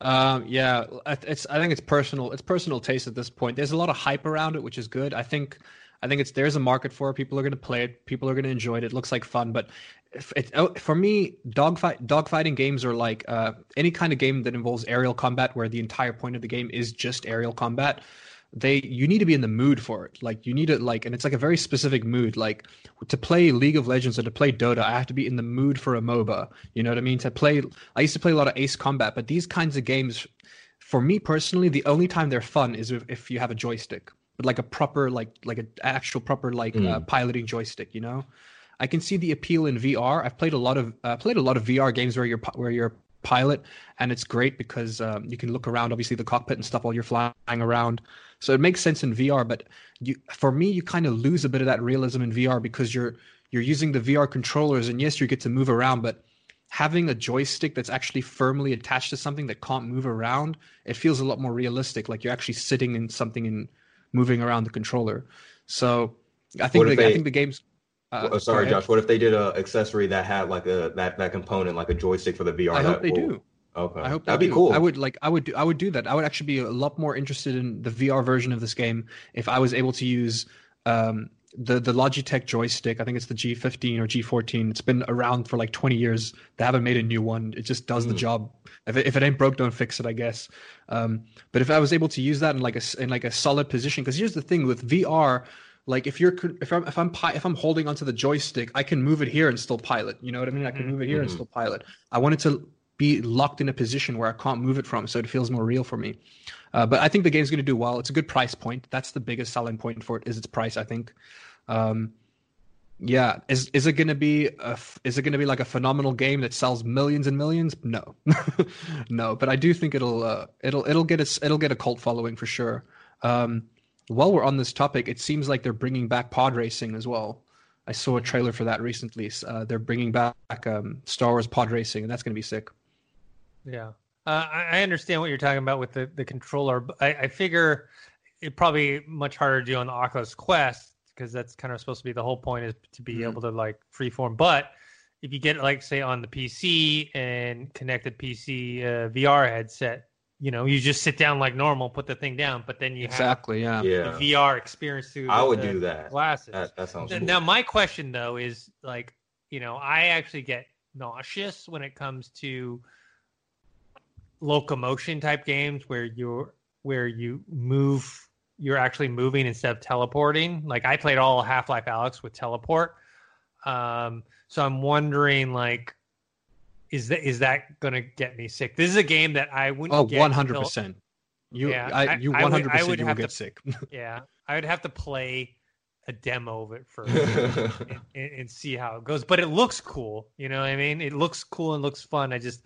Um, yeah, it's. I think it's personal. It's personal taste at this point. There's a lot of hype around it, which is good. I think, I think it's there's a market for it. People are going to play it. People are going to enjoy it. It looks like fun, but it, oh, for me, dogfight dogfighting games are like uh, any kind of game that involves aerial combat, where the entire point of the game is just aerial combat. They you need to be in the mood for it. Like you need it like, and it's like a very specific mood. Like to play League of Legends or to play Dota, I have to be in the mood for a MOBA. You know what I mean? To play, I used to play a lot of Ace Combat, but these kinds of games, for me personally, the only time they're fun is if, if you have a joystick, but like a proper, like like an actual proper like uh, piloting joystick. You know, I can see the appeal in VR. I've played a lot of uh, played a lot of VR games where you're where you're a pilot, and it's great because um, you can look around, obviously the cockpit and stuff while you're flying around. So it makes sense in VR. But you, for me, you kind of lose a bit of that realism in VR because you're you're using the VR controllers, and yes, you get to move around, but having a joystick that's actually firmly attached to something that can't move around, it feels a lot more realistic. Like you're actually sitting in something and moving around the controller. So I think the, I think the game's. Uh, Oh, sorry. Josh. What if they did a accessory that had like a that that component like a joystick for the VR? I hope they will- do. Okay, I hope that'd they be do. cool. I would like. I would. Do, I would do that. I would actually be a lot more interested in the VR version of this game if I was able to use um, the the Logitech joystick. I think it's the G15 or G14. It's been around for like 20 years. They haven't made a new one. It just does the job. If it, if it ain't broke, don't fix it. I guess. Um, but if I was able to use that in like a in like a solid position, because here's the thing with VR. Like if you're if I'm if I'm pi- if I'm holding onto the joystick, I can move it here and still pilot. You know what I mean? I can move it here and still pilot. I want it to be locked in a position where I can't move it from, so it feels more real for me. Uh, but I think the game's going to do well. It's a good price point. That's the biggest selling point for it is its price. I think. Um, yeah, is is it going to be a, is it going to be like a phenomenal game that sells millions and millions? No, *laughs* no. But I do think it'll uh, it'll it'll get its it'll get a cult following for sure. Um, while we're on this topic, it seems like they're bringing back pod racing as well. I saw a trailer for that recently. Uh, they're bringing back um, Star Wars pod racing, and that's going to be sick. Yeah, uh, I I understand what you're talking about with the, the controller. But I, I figure it probably much harder to do on the Oculus Quest because that's kind of supposed to be the whole point is to be able to like freeform. But if you get like say on the PC and connected PC uh, VR headset, you know, you just sit down like normal, put the thing down, but then you Exactly. Yeah. have yeah, the VR experience through. I would the do that. Glasses. That, that sounds Th- cool. Now, my question though is like, you know, I actually get nauseous when it comes to locomotion type games where you're where you move, you're actually moving instead of teleporting. Like I played all Half Life Alyx with teleport, um, so I'm wondering like. Is that is that gonna get me sick? This is a game that I wouldn't. Oh, get one hundred percent. You, Yeah, I, you one hundred percent. You will get to- sick. *laughs* Yeah, I would have to play a demo of it first *laughs* and, and, and see how it goes. But it looks cool. You know what I mean? It looks cool and looks fun. I just,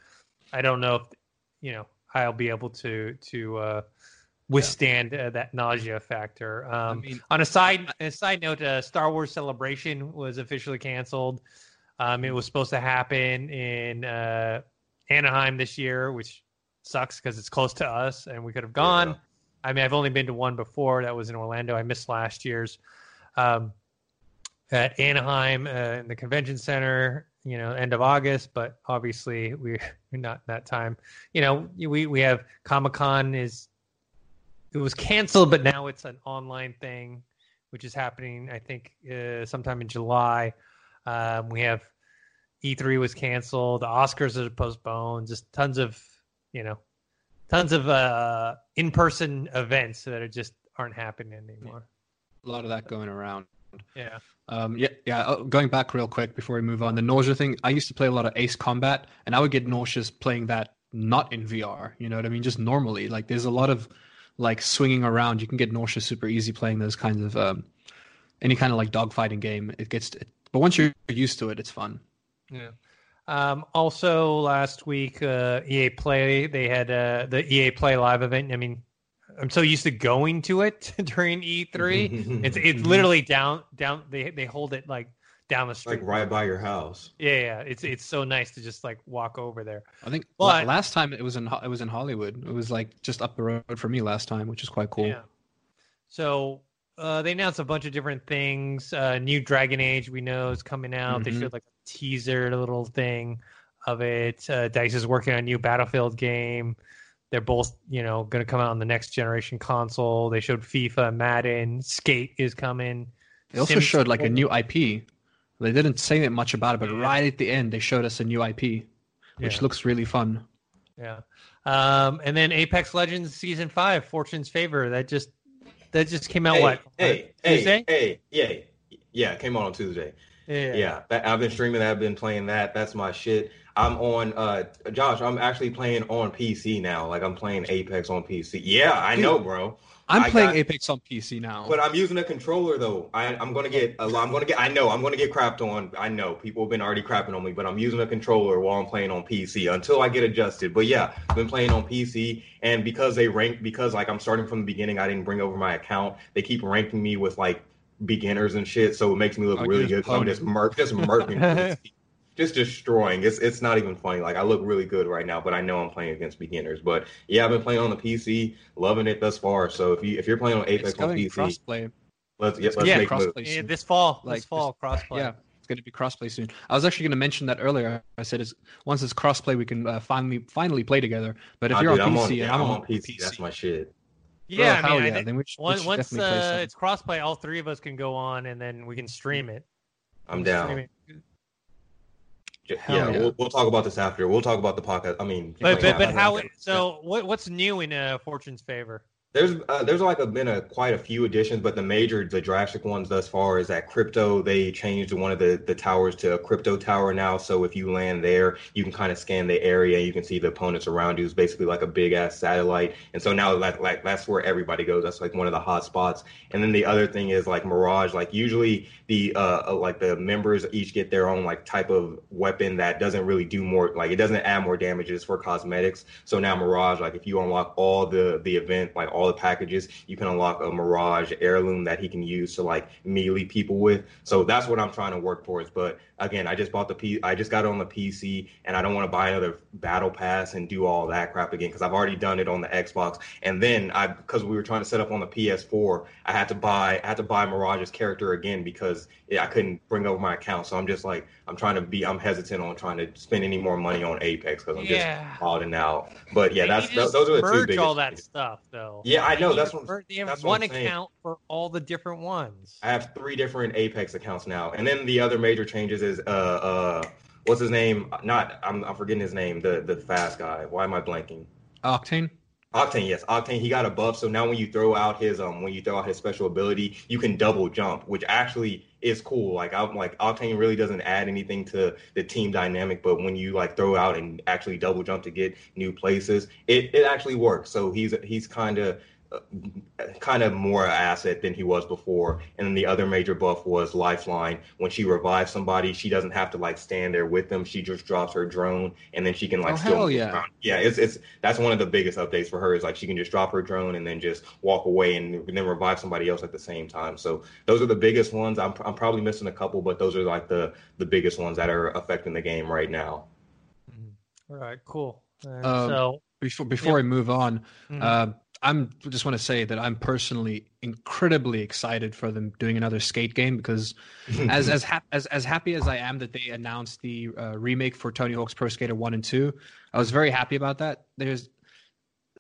I don't know if, you know, I'll be able to to uh, withstand uh, that nausea factor. Um, mean- on a side a side note, uh, Star Wars Celebration was officially canceled. Um, it was supposed to happen in uh, Anaheim this year, which sucks because it's close to us and we could have gone. Yeah. I mean, I've only been to one before. That was in Orlando. I missed last year's um, at Anaheim uh, in the convention center. You know, end of August, but obviously *laughs* we're not that time. You know, we we have Comic Con is it was canceled, but now it's an online thing, which is happening. I think uh, sometime in July. Um, we have E3 was canceled. The Oscars are postponed. Just tons of, you know, tons of uh, in-person events that are just aren't happening anymore. A lot of that going around. Yeah. Um, yeah, yeah. uh, Going back real quick before we move on, the nausea thing. I used to play a lot of Ace Combat, and I would get nauseous playing that not in VR. You know what I mean? Just normally. Like, there's a lot of like swinging around. You can get nauseous super easy playing those kinds of um, any kind of like dogfighting game. It gets, but once you're used to it, it's fun. Yeah. Um, also, last week, uh, EA Play they had uh, the EA Play live event. I mean, I'm so used to going to it *laughs* during E3. *laughs* it's it's literally down down. They they hold it like down the street. Like right by your house. Yeah, yeah. It's it's so nice to just like walk over there. I think But- last time it was in it was in Hollywood. It was like just up the road for me last time, which is quite cool. Yeah. So uh, they announced a bunch of different things. Uh, new Dragon Age we know is coming out. They Mhm. showed like a teaser, a little thing of it. Uh, Dice is working on a new Battlefield game. They're both, you know, going to come out on the next generation console. They showed FIFA, Madden, Skate is coming. They also Sims showed like a new IP. They didn't say that much about it, but right at the end they showed us a new IP, which Yeah. looks really fun. Yeah. Um, and then Apex Legends season five, Fortune's Favor. That just that just came out Hey, what? hey, Tuesday? hey, hey, yeah, yeah, it came out on Tuesday. Yeah. Yeah, I've been streaming that. I've been playing that. That's my shit. I'm on, uh, Josh. I'm actually playing on PC now. Like I'm playing Apex on PC. Yeah, I know, bro. I'm I playing got- Apex on PC now. But I'm using a controller though. I, I'm gonna get. a lot- I'm gonna get. I know. I'm gonna get crapped on. I know people have been already crapping on me, but I'm using a controller while I'm playing on PC until I get adjusted. But yeah, I've been playing on PC, and because they rank, because like I'm starting from the beginning, I didn't bring over my account. They keep ranking me with like beginners and shit, so it makes me look Oh, really good. So I'm just just murk, just murking, *laughs* just destroying. It's it's not even funny. Like I look really good right now, but I know I'm playing against beginners. But yeah, I've been playing on the PC, loving it thus far. So if you if you're playing on Apex it's on PC, crossplay. let's yeah, let's Yeah, make moves. crossplay. Yeah, this fall, Like, this fall, crossplay. Yeah, it's going to be crossplay soon. I was actually going to mention that earlier. I said, it's, once it's crossplay, we can uh, finally finally play together. But if you're dude, on I'm PC, on, yeah, I'm, I'm on on PC. That's my shit. Yeah, Bro, I mean, hell I yeah, think then we should- we once, should once definitely play uh, it's crossplay, all three of us can go on, and then we can stream it. I'm Stream down. it. J- Hell Yeah, yeah. We'll, we'll talk about this after. We'll talk about the podcast. I mean, But but, but how? So what what's new in uh, Fortune's favor? There's uh, there's like a, been a quite a few additions, but the major, the drastic ones thus far is that crypto. They changed one of the the towers to a crypto tower now. So if you land there, you can kind of scan the area. You can see the opponents around you. It's basically like a big ass satellite. And so now like like that's where everybody goes. That's like one of the hot spots. And then the other thing is like Mirage. Like usually the uh uh, like the members each get their own like type of weapon that doesn't really do more. Like it doesn't add more damages for cosmetics. So now Mirage, like if you unlock all the the event, like all the packages, you can unlock a Mirage heirloom that he can use to like melee people with. So that's what I'm trying to work towards. But again, I just bought the P. I just got it on the PC, and I don't want to buy another battle pass and do all that crap again because I've already done it on the Xbox. And then I, because we were trying to set up on the PS4, I had to buy, I had to buy Mirage's character again because yeah, I couldn't bring over my account. So I'm just like, I'm trying to be, I'm hesitant on trying to spend any more money on Apex because I'm Yeah. just balling out. But yeah, They that's th- those are the two biggest. all that stuff though. Yeah, I know, that's what- mer- They have that's what one account for all the different ones. I have three different Apex accounts now, and then the other major changes is uh uh what's his name? Not I'm I'm forgetting his name. The the fast guy. Why am I blanking? Octane. Octane, yes, Octane. He got a buff, so now when you throw out his um when you throw out his special ability, you can double jump, which actually is cool. Like I'm like Octane really doesn't add anything to the team dynamic, but when you like throw out and actually double jump to get new places, it it actually works. So he's he's kind of kind of more asset than he was before. And then the other major buff was Lifeline. When she revives somebody, she doesn't have to like stand there with them. She just drops her drone, and then she can like Oh, still hell yeah. around. Yeah, it's it's that's one of the biggest updates for her is like she can just drop her drone and then just walk away and then revive somebody else at the same time. So those are the biggest ones. I'm I'm probably missing a couple, but those are like the the biggest ones that are affecting the game right now. All right, cool. Um, so Before before I move on, Mhm. uh, I'm just want to say that I'm personally incredibly excited for them doing another skate game because *laughs* as as, hap- as as happy as I am that they announced the uh, remake for Tony Hawk's Pro Skater One and Two, I was very happy about that. There's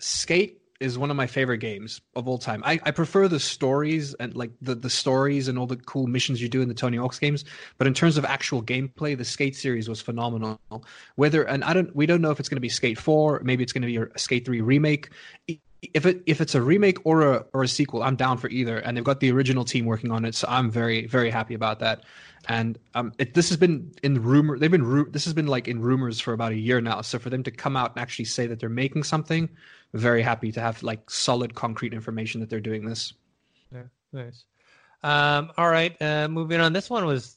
skate is one of my favorite games of all time. I, I prefer the stories and like the, the stories and all the cool missions you do in the Tony Hawk's games. But in terms of actual gameplay, the Skate series was phenomenal. Whether and I don't we don't know if it's going to be Skate Four, maybe it's going to be a Skate Three remake. If it if it's a remake or a or a sequel, I'm down for either. And they've got the original team working on it, so I'm very very happy about that. And um, it, this has been in rumor. They've been ru- this has been like in rumors for about a year now. So for them to come out and actually say that they're making something very happy to have like solid concrete information that they're doing this. Yeah, nice. Um, all right, uh, moving on. This one was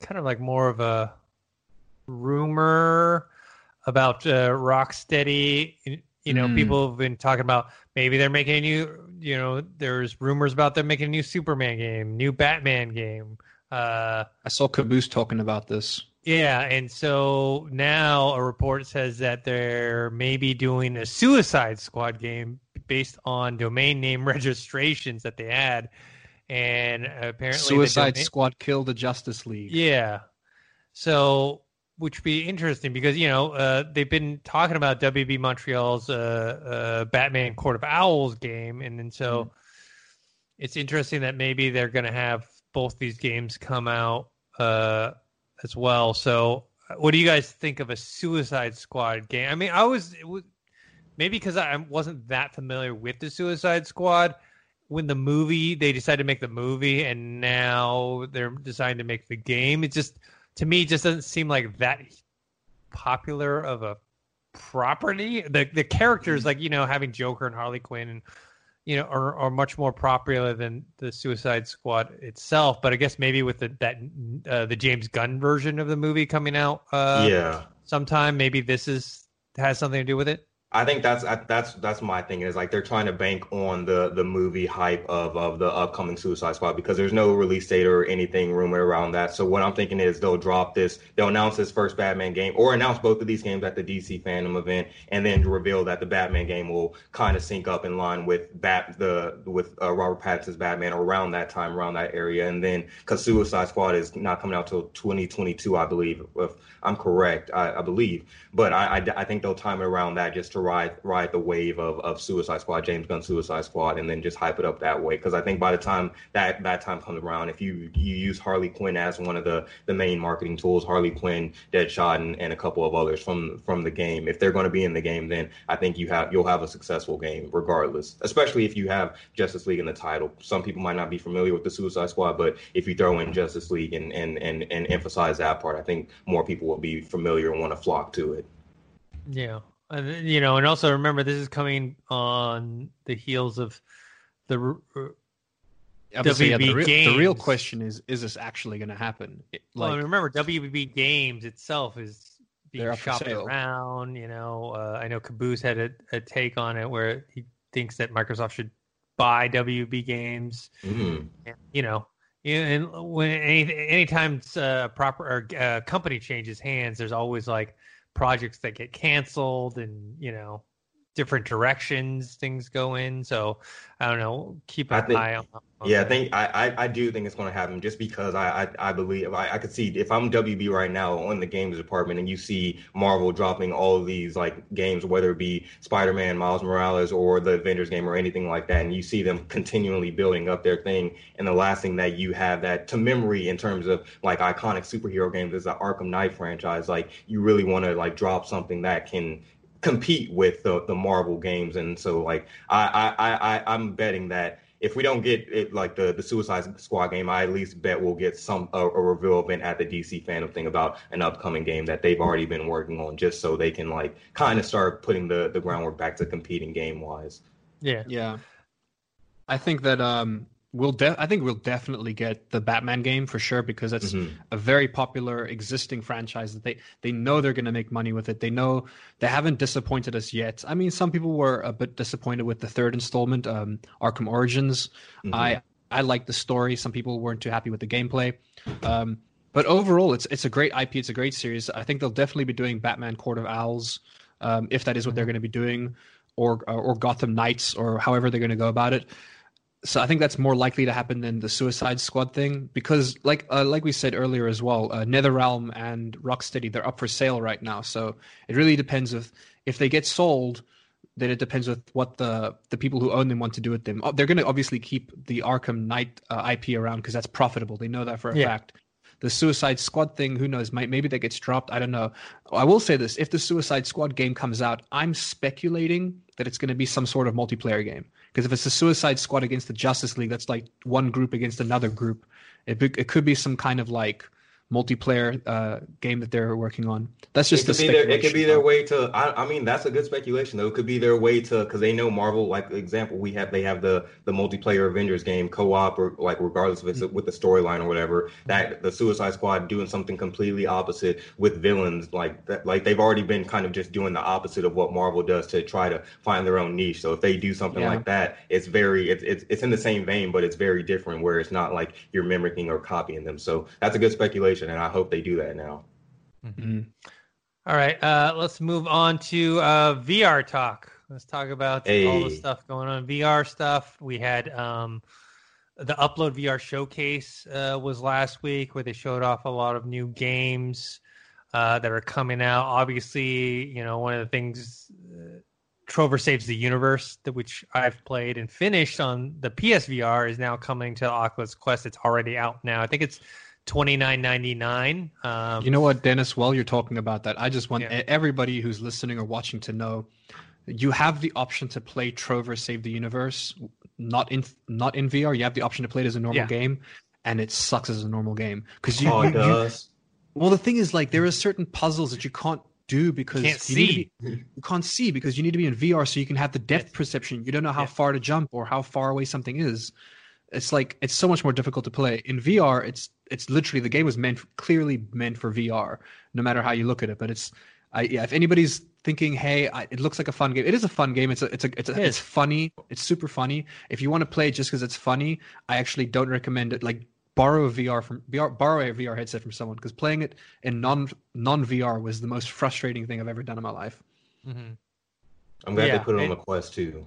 kind of like more of a rumor about uh, Rocksteady. You know, mm. people have been talking about maybe they're making a new. You know, there's rumors about them making a new Superman game, new Batman game. Uh, I saw Caboose talking about this. Yeah, and so now a report says that they're maybe doing a Suicide Squad game based on domain name *laughs* registrations that they had, and apparently Suicide domain... Squad killed the Justice League. Yeah, so which would be interesting because you know uh, they've been talking about WB Montreal's uh, uh, Batman Court of Owls game, and then so mm. it's interesting that maybe they're going to have both these games come out uh, as well. So, what do you guys think of a Suicide Squad game? I mean, I was, was maybe because I wasn't that familiar with the Suicide Squad when the movie they decided to make the movie, and now they're deciding to make the game. It just to me just doesn't seem like that popular of a property. The the characters, like you know, having Joker and Harley Quinn and you know, are, are much more popular than the Suicide Squad itself. But I guess maybe with the that uh, the James Gunn version of the movie coming out, uh, yeah, sometime maybe this is has something to do with it. I think that's that's that's my thing is like they're trying to bank on the the movie hype of of the upcoming Suicide Squad because there's no release date or anything rumored around that. So what I'm thinking is they'll drop this, they'll announce this first Batman game or announce both of these games at the DC Fandom event, and then reveal that the Batman game will kind of sync up in line with Bat the with uh, Robert Pattinson's Batman around that time, around that area, and then because Suicide Squad is not coming out till 2022, I believe, if I'm correct, I, I believe, but I, I I think they'll time it around that just to ride ride the wave of, of Suicide Squad, James Gunn Suicide Squad, and then just hype it up that way. Because I think by the time that that time comes around, if you you use Harley Quinn as one of the the main marketing tools, Harley Quinn, Deadshot, and, and a couple of others from from the game, if they're going to be in the game, then I think you have you'll have a successful game regardless. Especially if you have Justice League in the title. Some people might not be familiar with the Suicide Squad, but if you throw in Justice League and and and, and emphasize that part, I think more people will be familiar and want to flock to it. Yeah, and you know, and also remember this is coming on the heels of the WB yeah, the, real, games. the real question is: Is this actually going to happen? Like, well, remember WB Games itself is being shopped around. You know, uh, I know Caboose had a, a, take on it where he thinks that Microsoft should buy WB Games. Mm-hmm. And, you know, and when any anytime uh, proper or uh, company changes hands, there's always like projects that get canceled and you know different directions things go in. So I don't know. Keep an think, eye on. on yeah, I think I, I, I do think it's going to happen just because I I, I believe I, I could see if I'm WB right now on the games department and you see Marvel dropping all of these like games, whether it be Spider Man, Miles Morales, or the Avengers game or anything like that, and you see them continually building up their thing, and the last thing that you have that to memory in terms of like iconic superhero games is the Arkham Knight franchise. Like you really want to like drop something that can compete with the, the Marvel games. And so like I, I, I I'm betting that if we don't get it like the, the Suicide Squad game, I at least bet we'll get some a, a reveal event at the DC fandom thing about an upcoming game that they've already been working on, just so they can like kind of start putting the the groundwork back to competing game wise. Yeah, yeah. I think that um we'll de- I think we'll definitely get the Batman game for sure because it's mm-hmm. a very popular existing franchise that they they know they're going to make money with it. They know they haven't disappointed us yet. I mean, some people were a bit disappointed with the third installment, um, Arkham Origins. Mm-hmm. I I like the story. Some people weren't too happy with the gameplay. Um, but overall, it's it's a great IP. It's a great series. I think they'll definitely be doing Batman Court of Owls, um, if that is what they're mm-hmm. going to be doing, or or Gotham Knights, or however they're going to go about it so I think that's more likely to happen than the Suicide Squad thing because, like, uh, like we said earlier as well, uh, NetherRealm and Rocksteady they're up for sale right now. So it really depends if if they get sold, then it depends with what the the people who own them want to do with them. Oh, They're going to obviously keep the Arkham Knight uh, IP around because that's profitable. They know that for a Yeah. fact. The Suicide Squad thing, who knows? Might maybe that gets dropped. I don't know. I will say this: if the Suicide Squad game comes out, I'm speculating that it's going to be some sort of multiplayer game. Because if it's the Suicide Squad against the Justice League, that's like one group against another group. It it could be some kind of like multiplayer uh, game that they're working on. That's just it the be their, it could be their way to. I, I mean, that's a good speculation though. It could be their way to because they know Marvel. Like example, we have they have the the multiplayer Avengers game co-op or like regardless if it's with the storyline or whatever. That the Suicide Squad doing something completely opposite with villains like that. Like they've already been kind of just doing the opposite of what Marvel does to try to find their own niche. So if they do something Yeah. like that, it's very it's, it's it's in the same vein, but it's very different. Where it's not like you're mimicking or copying them. So that's a good speculation, and I hope they do that now. All right, uh, let's move on to uh, VR talk. Let's talk about all the stuff going on. VR stuff. We had um, the Upload VR showcase uh, was last week, where they showed off a lot of new games uh, that are coming out. Obviously, you know one of the things. Uh, Trover Saves the Universe, which I've played and finished on the PSVR, is now coming to Oculus Quest. It's already out now. I think it's twenty nine ninety nine. Um, You know what, Dennis? While you're talking about that, I just want Yeah. everybody who's listening or watching to know you have the option to play Trover Save the Universe, not in not in VR. You have the option to play it as a normal Yeah. game, and it sucks as a normal game because you, Oh, you- it you- well, the thing is, like, there are certain puzzles that you can't do because Can't you, see. be- you can't see because you need to be in VR so you can have the depth perception. You don't know how Yeah. far to jump or how far away something is. It's like it's so much more difficult to play in VR. It's it's literally the game was meant clearly meant for VR, no matter how you look at it. But it's, I yeah. If anybody's thinking, hey, I, it looks like a fun game. It is a fun game. It's a it's a it's a, It it's funny. It's super funny. If you want to play it just because it's funny, I actually don't recommend it. Like borrow a VR from VR, borrow a VR headset from someone because playing it in non non VR was the most frustrating thing I've ever done in my life. Mm-hmm. I'm glad Yeah, they put it on the Quest too.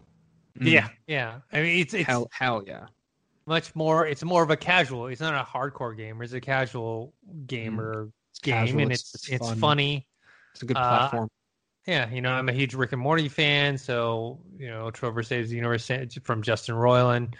Yeah, yeah. I mean, it's it's Hell, hell yeah. Much more. It's more of a casual. It's not a hardcore gamer. It's a casual gamer game, casual, and it's- it's it's it's fun. funny. It's a good Uh, platform. Yeah, you know, I'm a huge Rick and Morty fan, so you know, Trover Saves the Universe from Justin Roiland,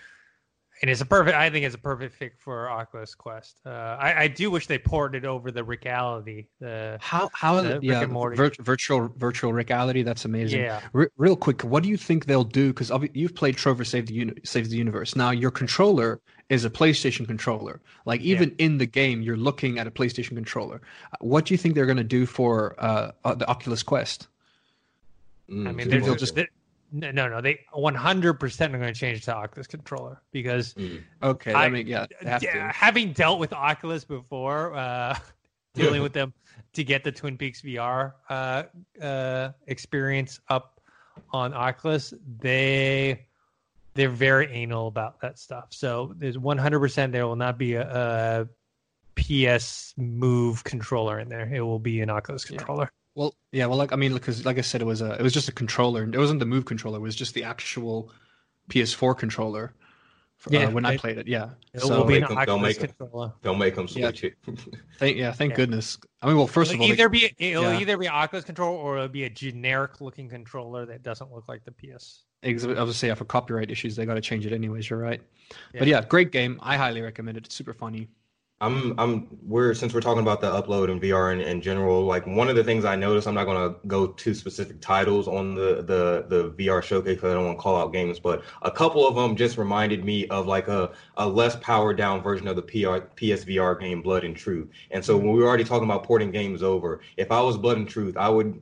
and it's a perfect. I think it's a perfect fit for Oculus Quest. Uh, I, I do wish they ported it over the reality. The How how the Rick yeah and vir- virtual virtual reality that's amazing. Yeah. Re- real quick, what do you think they'll do? Because you've played Trover Save the Uni- Save the Universe. Now your controller is a PlayStation controller. Like even in the game, you're looking at a PlayStation controller. Uh, What do you think they're going to do for uh, uh, the Oculus Quest? Mm, I mean, they're question. just they, no, no, no. They 100 percent are going to change to Oculus controller because Okay, I- I mean, yeah, have yeah, having dealt with Oculus before, uh, *laughs* dealing with them to get the Twin Peaks VR uh, uh, experience up on Oculus, they they're very anal about that stuff. So there's 100% there will not be a, a PS Move controller in there. It will be an Oculus controller. Well, yeah, well, like I mean, because like I said, it was a it was just a controller. It wasn't the Move controller. It was just the actual PS4 controller. For, Yeah, uh, when I played it, yeah. It So- will be an Make 'em- they'll Oculus make 'em. controller. Don't make them Yeah. switch it. *laughs* Thank yeah, thank Yeah. goodness. I mean, well, first of It'll all, they- either be it'll yeah. either be Oculus controller or it'll be a generic looking controller that doesn't look like the PS. Ex- Obviously, yeah, for copyright issues, they got to change it anyways. You're right. But yeah, great game. I highly recommend it. It's super funny. I'm I'm we're since we're talking about the upload and VR in, in general, like one of the things I noticed, I'm not gonna go to specific titles on the the the VR showcase because I don't want to call out games, but a couple of them just reminded me of like a a less powered down version of the PR, PSVR game Blood and Truth. And so mm-hmm. when we were already talking about porting games over, if I was Blood and Truth, I would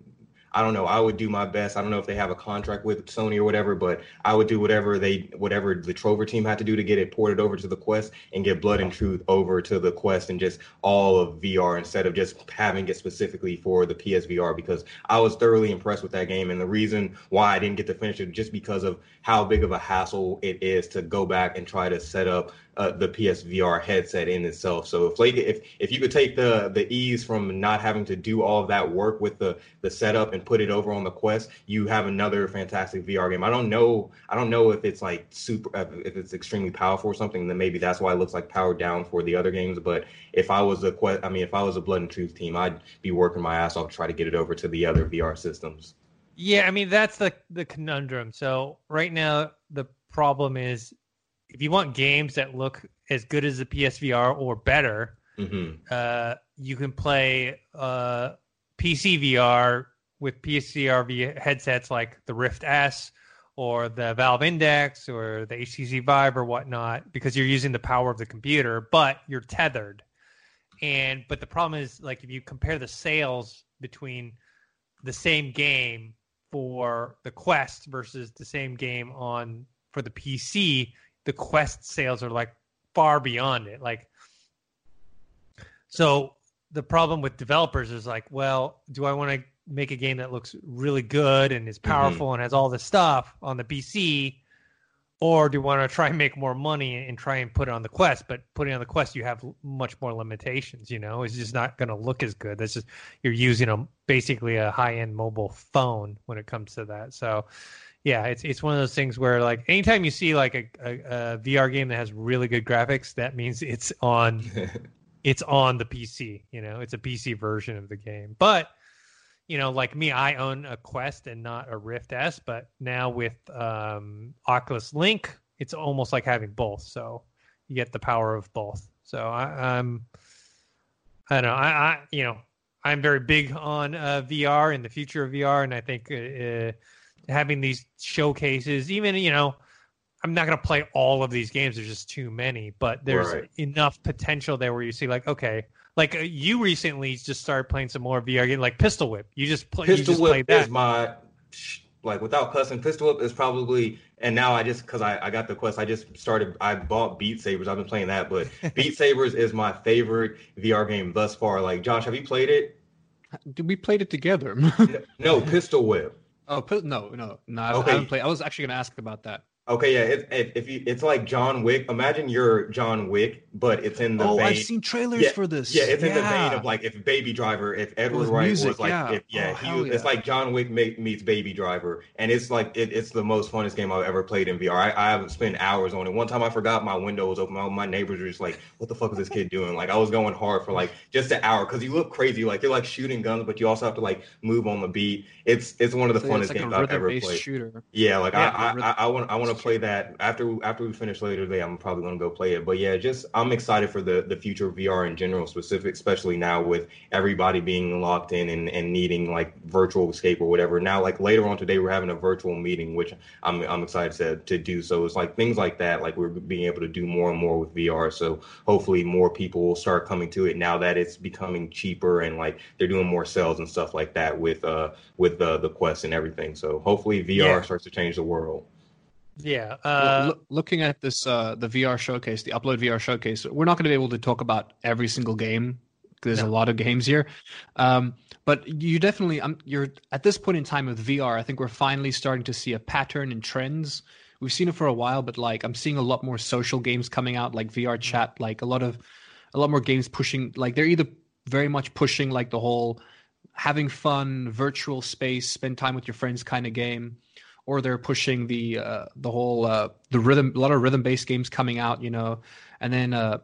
I don't know. I would do my best. I don't know if they have a contract with Sony or whatever, but I would do whatever they, whatever the Trover team had to do to get it ported over to the Quest and get Blood and Truth over to the Quest and just all of VR instead of just having it specifically for the PSVR because I was thoroughly impressed with that game. And the reason why I didn't get to finish it just because of how big of a hassle it is to go back and try to set up uh, the PSVR headset in itself. So if like if if you could take the the ease from not having to do all of that work with the the setup and put it over on the Quest, you have another fantastic VR game. I don't know I don't know if it's like super uh, if it's extremely powerful or something. Then maybe that's why it looks like powered down for the other games. But if I was a Quest, I mean if I was a Blood and Truth team, I'd be working my ass off to try to get it over to the other VR systems. Yeah, I mean that's the the conundrum. So right now the problem is if you want games that look as good as the PSVR or better, hmm uh, you can play uh, PC VR with PSVR headsets like the Rift S or the Valve Index or the HTC Vive or whatnot because you're using the power of the computer, but you're tethered. And but the problem is like if you compare the sales between the same game for the Quest versus the same game on for the PC, the Quest sales are like far beyond it. Like so the problem with developers is like, well, do I want to make a game that looks really good and is mm-hmm. powerful and has all this stuff on the PC, or do you want to try and make more money and try and put it on the Quest? But putting it on the Quest, you have much more limitations. You know, it's just not going to look as good. That's just you're using a basically a high end mobile phone when it comes to that. So. Yeah, it's it's one of those things where like anytime you see like a, a, a VR game that has really good graphics, that means it's on *laughs* it's on the PC. You know, it's a PC version of the game. But you know, like me, I own a Quest and not a Rift S. But now with um, Oculus Link, it's almost like having both. So you get the power of both. So I, I'm, I don't know, I, I you know, I'm very big on uh, VR and the future of VR, and I think uh, uh, having these showcases, even you know. I'm not going to play all of these games. There's just too many, but there's Right. enough potential there where you see like, okay, like uh, you recently just started playing some more VR game, like Pistol Whip. You just play, you Pistol just Whip played that. is my like without cussing. Pistol Whip is probably and now I just because I, I got the quest. I just started. I bought Beat Sabers. I've been playing that, but *laughs* Beat Sabers is my favorite VR game thus far. Like Josh, have you played it? Dude, we played it together. No, Pistol Whip. Oh, no, no, no. I, Okay. I haven't played. I was actually going to ask about that. Okay, yeah. It, if, if you, it's like John Wick. Imagine you're John Wick, but it's in the oh, vein. I've seen trailers yeah, for this. Yeah, it's in the vein of like if Baby Driver, if Edgar Wright music, was like, yeah. if, yeah, Oh, he it's like John Wick meets Baby Driver, and it's like it, it's the most funnest game I've ever played in VR. I, I haven't spent hours on it. One time I forgot my window was open. My, my neighbors were just like, "What the fuck is this kid doing?" Like I was going hard for like just an hour because you look crazy. Like you're like shooting guns, but you also have to like move on the beat. It's it's one of the So, funnest like games I've ever played. shooter. Yeah, like Yeah, I, I, I, I want I want to play that after after we finish later today. I'm probably gonna go play it. But yeah, just I'm excited for the the future of VR in general, specific, especially now with everybody being locked in and, and needing like virtual escape or whatever. Now, like later on today, we're having a virtual meeting, which I'm I'm excited to to do. So it's like things like that, like we're being able to do more and more with VR. So hopefully more people will start coming to it now that it's becoming cheaper and like they're doing more sales and stuff like that with uh with the the Quest and everything. So hopefully VR Yeah. starts to change the world. Yeah. Uh, loo- looking at this, uh, the VR showcase, the Upload VR showcase, we're not going to be able to talk about every single game. There's a lot of games here, um, but you definitely, um, you're at this point in time with VR. I think we're finally starting to see a pattern and trends. We've seen it for a while, but like I'm seeing a lot more social games coming out, like VR chat, like a lot of, a lot more games pushing. Like they're either very much pushing like the whole having fun, virtual space, spend time with your friends kind of game, or they're pushing the uh, the whole uh, the rhythm. A lot of rhythm based games coming out, you know, and then uh,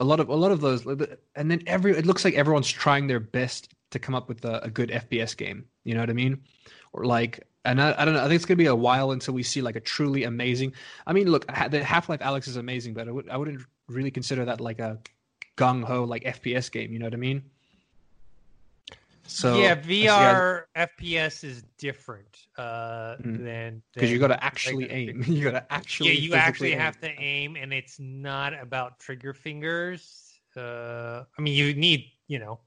a lot of a lot of those, and then every it looks like everyone's trying their best to come up with a, a good FPS game. You know what I mean? Or like. And I, I don't know. I think it's gonna be a while until we see like a truly amazing. I mean, look, the Half Life Alyx is amazing, but I wouldn't really consider that like a gung ho like FPS game. You know what I mean? So yeah, VR FPS is different uh, Mhm. than because you got to actually regular aim. *laughs* You got to actually. yeah, you actually aim. have to aim, and it's not about trigger fingers. Uh, I mean, you need you know,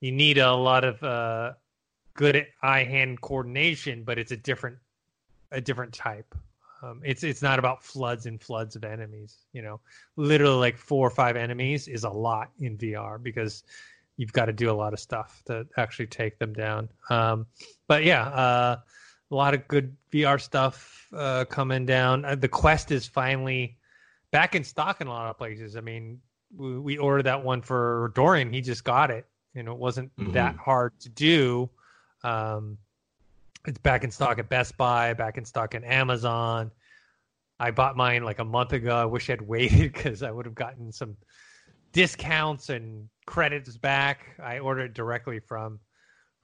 you need a lot of uh, good eye hand coordination, but it's a different a different type. Um, it's it's not about floods and floods of enemies. You know, literally like four or five enemies is a lot in VR because you've got to do a lot of stuff to actually take them down. Um, but yeah, uh, a lot of good VR stuff uh, coming down. Uh, the Quest is finally back in stock in a lot of places. I mean, we, we ordered that one for Dorian. He just got it, and it wasn't Mhm. that hard to do. Um, it's back in stock at Best Buy, back in stock at Amazon. I bought mine like a month ago. I wish I'd *laughs* waited because I would have gotten some discounts and credits back. I ordered it directly from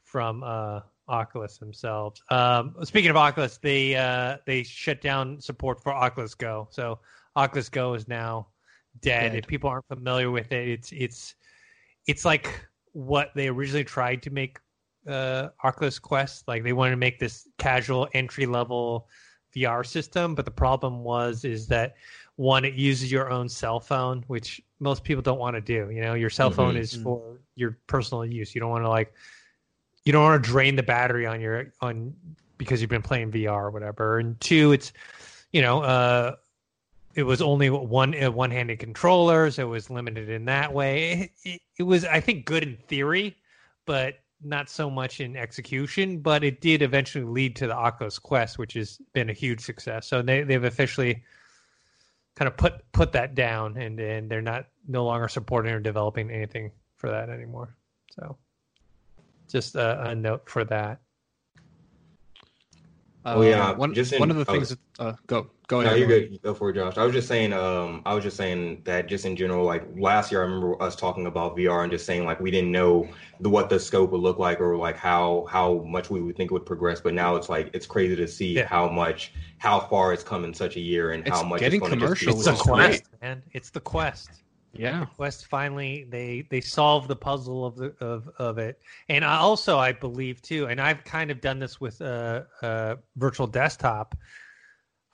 from uh Oculus themselves. Um, speaking of Oculus, they uh, they shut down support for Oculus Go, so Oculus Go is now dead. Dead. If people aren't familiar with it, it's it's it's like what they originally tried to make uh, Oculus Quest. Like they wanted to make this casual entry level VR system, but the problem was is that one, it uses your own cell phone, which most people don't want to do. You know, your cell phone is for your personal use. You don't want to like you don't want to drain the battery on your on because you've been playing VR or whatever. And two, it's you know, uh, it was only one uh, one-handed controllers. It was limited in that way. It, it, it was, I think, good in theory, but not so much in execution. But it did eventually lead to the Oculus Quest, which has been a huge success. So they they've officially kind of put put that down, and and they're not no longer supporting or developing anything for that anymore. So just a, a note for that. Uh, Oh, yeah, one, just in- one of the oh. things. That, uh, go go No, you're Roy. good. Go for it, Josh. I was just saying. Um, I was just saying that just in general, like last year, I remember us talking about VR and just saying like we didn't know the what the scope would look like or like how how much we would think it would progress. But now it's like it's crazy to see Yeah. how much how far it's come in such a year and It's how much getting it's gonna just be commercial, It's the which is sustained. great. quest, man. It's the quest. Yeah. Quest finally they they solved the puzzle of the of of it, and I also I believe too, and I've kind of done this with uh, uh virtual desktop.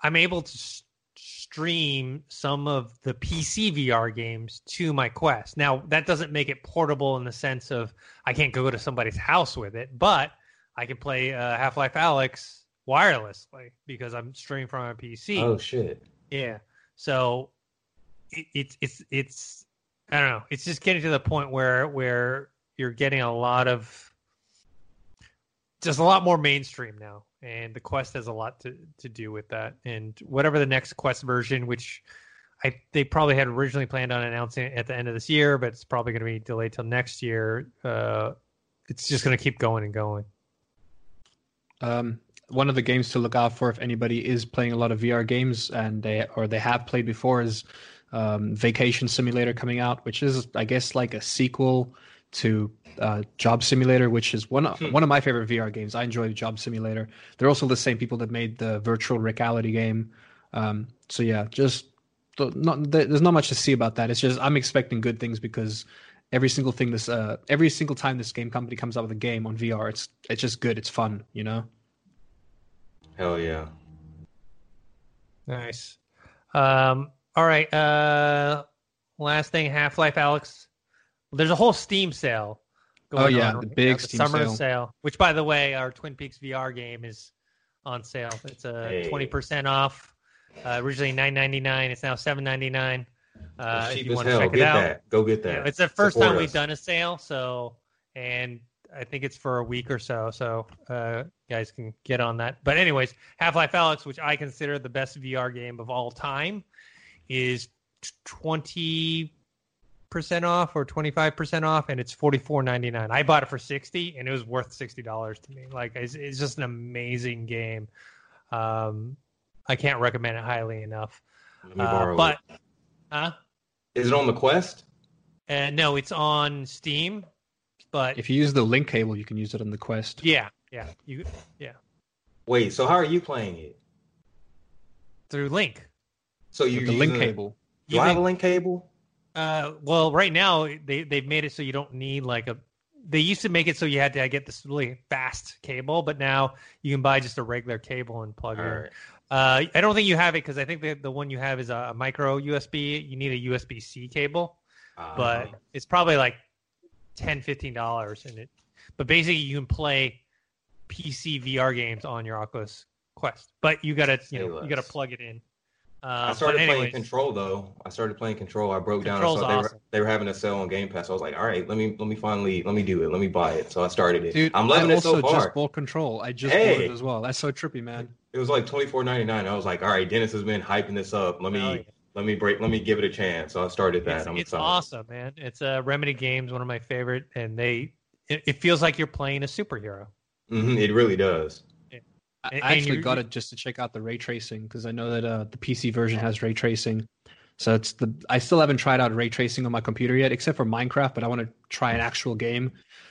I'm able to s- stream some of the PC VR games to my Quest. Now that doesn't make it portable in the sense of I can't go to somebody's house with it, but I can play uh, Half Life Alyx wirelessly because I'm streaming from my PC. Oh shit! Yeah. So it, it's it's it's I don't know. It's just getting to the point where where you're getting a lot of just a lot more mainstream now, and the Quest has a lot to to do with that. And whatever the next Quest version, which I they probably had originally planned on announcing at the end of this year, but it's probably going to be delayed till next year. Uh, it's just going to keep going and going. Um, one of the games to look out for if anybody is playing a lot of VR games and they or they have played before is um, Vacation Simulator coming out, which is I guess like a sequel to uh, Job Simulator, which is one of, one of my favorite VR games. I enjoy Job Simulator. They're also the same people that made the virtual reality game. Um, so yeah, just not, there's not much to see about that. It's just I'm expecting good things because every single thing this uh, every single time this game company comes out with a game on VR, it's it's just good. It's fun, you know. Hell yeah! Nice. Um, all right. Uh, last thing, Half Life, Alyx. There's a whole Steam sale. Oh, yeah, on the right big now, the summer sale. sale. Which, by the way, our Twin Peaks VR game is on sale. It's a Hey. twenty percent off. Uh, originally nine ninety nine. It's now seven ninety nine. Uh, It's if you want to hell. check Get it out, that. Go get that. Yeah, it's the first Support time we've done a sale, so and I think it's for a week or so. So uh, guys can get on that. But anyways, Half Life Alyx, which I consider the best VR game of all time, is twenty percent off or twenty five percent off, and it's forty four ninety nine. I bought it for sixty, and it was worth sixty dollars to me. Like it's, it's just an amazing game. Um, I can't recommend it highly enough. Let me Uh, but it. huh? Is it on the Quest? Uh, no, it's on Steam. But If you use the link cable, you can use it on the Quest. yeah, yeah, you yeah Wait. So how are you playing it? through Link. So you With the link cable. Do You I have a think- link cable? Uh, well, right now they they've made it so you don't need like a. They used to make it so you had to get this really fast cable, but now you can buy just a regular cable and plug All it in. right. Uh, I don't think you have it because I think the the one you have is a micro USB. You need a USB C cable, Uh, but it's probably like 10 15 dollars and it. But basically, you can play PC VR games on your Oculus Quest, but you gotta you know you gotta plug it in. Uh, I but started playing Control though. I started playing Control. I broke down. and Control's saw they were awesome. they were having a sale on Game Pass. I was like, all right, let me let me finally let me do it. Let me buy it. So I started it. Dude, I'm loving I it so also far. just bought Control. I just Hey. bought it as well. That's so trippy, man. It was like twenty four ninety nine. I was like, all right, Dennis has been hyping this up. Let me Hell yeah. let me break. Let me give it a chance. So I started that. it's, I'm it's excited. awesome, man. It's a Remedy Games, one of my favorite, and they it, it feels like you're playing a superhero. hmm it really does. I And- actually got it just to check out the ray tracing because I know that uh, the PC version has ray tracing. So it's the I still haven't tried out ray tracing on my computer yet, except for Minecraft. But I want to try an actual game.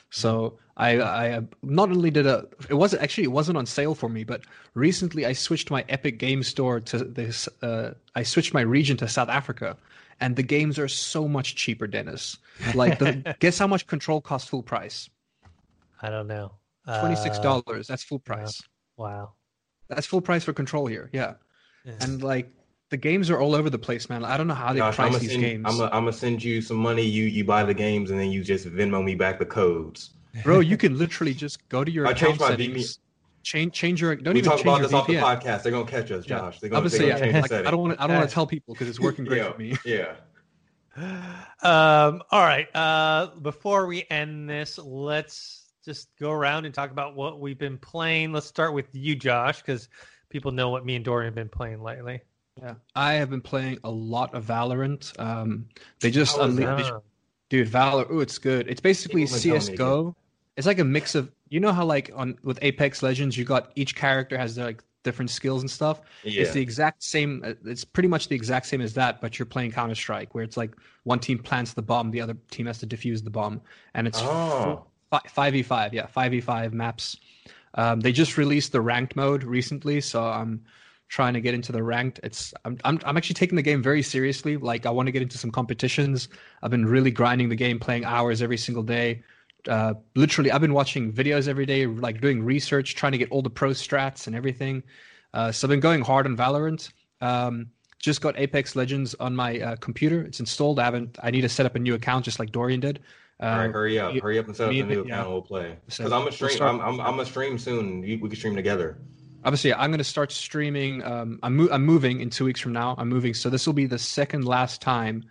So I, I not only did a it wasn't actually it wasn't on sale for me, but recently I switched my Epic Game Store to this. Uh, I switched my region to South Africa, and the games are so much cheaper, Dennis. Like, the, *laughs* guess how much Control cost full price? I don't know. Twenty six Uh, dollars. That's full price. Wow. That's full price for Control here. Yeah, and like the games are all over the place, man. I don't know how they Josh, I'm price gonna these send, games, I'm gonna send you some money. You you buy the games and then you just Venmo me back the codes. *laughs* bro. You can literally just go to your I account changed my settings, change change your. Don't we even talk change about your this off the podcast. They're gonna catch us, Yeah. Josh. They're gonna, Obviously, they're gonna yeah. Like, the I don't want to. I don't want to tell people because it's working great yeah, for me. yeah. *laughs* Um, all right. Uh, before we end this, let's just go around and talk about what we've been playing. Let's start with you, Josh, because people know what me and Dorian have been playing lately. Yeah, I have been playing a lot of Valorant. Um, they just How is unleashed, dude. Valor, oh, it's good. It's basically People have been telling me CS:GO. It's like a mix of you know how like on with Apex Legends, you got each character has their like different skills and stuff. Yeah. It's the exact same. uh, It's pretty much the exact same as that, but you're playing Counter Strike, where it's like one team plants the bomb, the other team has to defuse the bomb, and it's Oh. Five v five. Yeah, five v five maps. Um, they just released the ranked mode recently, so I'm trying to get into the ranked. It's I'm I'm, I'm actually taking the game very seriously. Like I want to get into some competitions. I've been really grinding the game, playing hours every single day. Uh, literally, I've been watching videos every day, like doing research, trying to get all the pro strats and everything. Uh, so I've been going hard on Valorant. Um, just got Apex Legends on my uh, computer. It's installed. I haven't. I need to set up a new account, just like Dorian did. Uh, All right, hurry up, you- hurry up and set up the new account. and We'll play So because I'm we'll a stream. start- I'm I'm I'm a stream soon. We, we can stream together. obviously i'm going to start streaming um, I'm, mo- I'm moving in two weeks from now i'm moving so this will be the second last time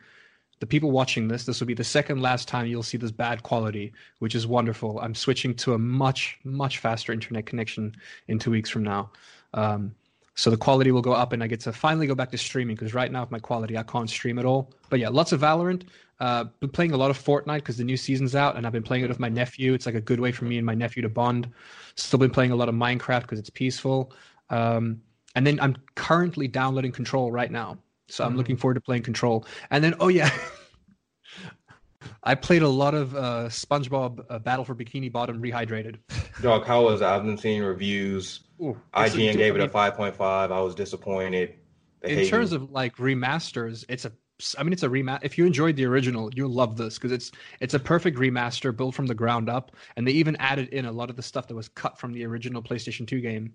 the people watching this this will be the second last time you'll see this bad quality which is wonderful i'm switching to a much much faster internet connection in two weeks from now um, so the quality will go up and i get to finally go back to streaming because right now with my quality i can't stream at all but yeah lots of valorant uh, been playing a lot of Fortnite because the new season's out, and I've been playing it with my nephew. It's like a good way for me and my nephew to bond. Still been playing a lot of Minecraft because it's peaceful. Um, and then I'm currently downloading Control right now, so I'm looking forward to playing Control. And then, oh yeah, *laughs* I played a lot of uh, SpongeBob uh, Battle for Bikini Bottom Rehydrated. Dog, how was it? I've been seeing reviews. Ooh, it's a- IGN gave I it a 5.5. I was disappointed. They in terms me. of like remasters it's a i mean it's a remaster if you enjoyed the original you'll love this because it's it's a perfect remaster built from the ground up and they even added in a lot of the stuff that was cut from the original playstation 2 game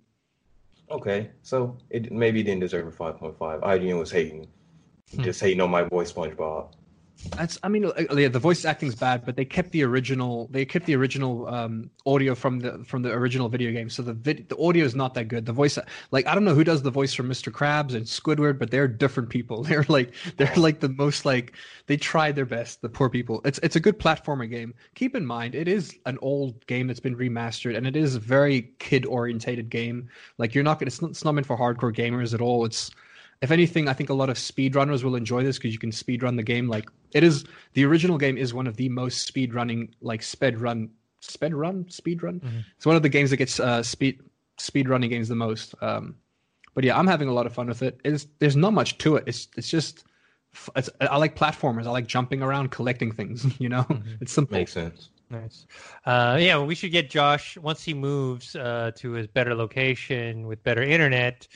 okay, so it maybe didn't deserve a 5.5. IGN was hating, hmm. just hating on my boy SpongeBob. That's i mean uh, yeah the voice acting's bad but they kept the original they kept the original um audio from the from the original video game. So the vid, the audio is not that good. The voice like i don't know who does the voice for mr krabs and squidward but they're different people. *laughs* They're like they're like the most like they tried their best the poor people. It's it's a good platformer game. Keep in mind it is an old game that's been remastered and it is a very kid orientated game. Like you're not gonna it's not, it's not meant for hardcore gamers at all. It's if anything, I think a lot of speedrunners will enjoy this because you can speedrun the game. Like it is, the original game is one of the most speedrunning, like sped run, sped run, speedrun. It's one of the games that gets uh, speed speedrunning games the most. Um, but yeah, I'm having a lot of fun with it. It's, there's not much to it. It's it's just, it's, I like platformers. I like jumping around, collecting things. *laughs* You know, *laughs* it's simple. Makes sense. Nice. Uh, yeah, we should get Josh once he moves uh, to his better location with better internet.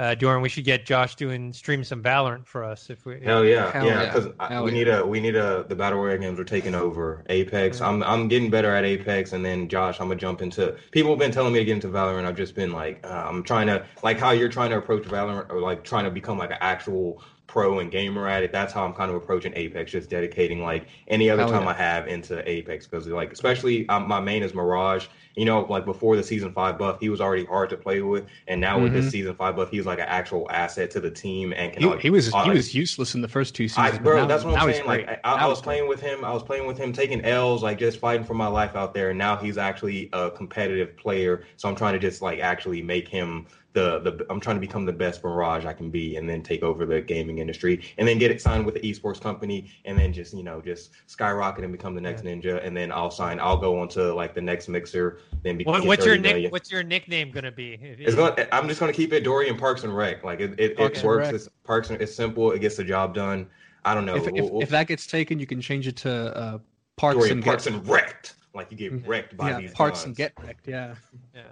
Uh, Dorian, we should get Josh doing stream some Valorant for us if we. Hell yeah, Hell yeah. yeah. Because Hell we yeah. need a we need a the battle royale games are taking over. Apex. I'm I'm getting better at Apex, and then Josh, I'm gonna jump into. People have been telling me to get into Valorant. I've just been like, uh, I'm trying to like how you're trying to approach Valorant, or like trying to become like an actual pro and gamer at it. That's how I'm kind of approaching Apex. Just dedicating like any other Hell time yeah. I have into Apex because like especially um, my main is Mirage. You know, like before the season five buff, he was already hard to play with, and now with this season five buff, he's like an actual asset to the team and can Mm-hmm. He, like, he was he like, was useless in the first two I, seasons. but bro, now- that's what I'm saying. Like, I, I was playing with him. I was playing with him, taking L's, like just fighting for my life out there. And now he's actually a competitive player. So I'm trying to just like actually make him the the. I'm trying to become the best Mirage I can be, and then take over the gaming industry, and then get it signed with the esports company, and then just you know just skyrocket and become the next ninja. And then I'll sign. I'll go on to like the next mixer. Then be, What, what's your nick? What's your nickname gonna be? If- It's going. I'm just going to keep it Dorian Parks and Rec. Like it, it, it works. It's Parks and it's simple. It gets the job done. I don't know. if, if, We'll- we'll- if that gets taken, you can change it to uh, parts Dorian and Parks get and wrecked. Like you get wrecked by yeah, these Parks guns. and get wrecked. Yeah. Yeah.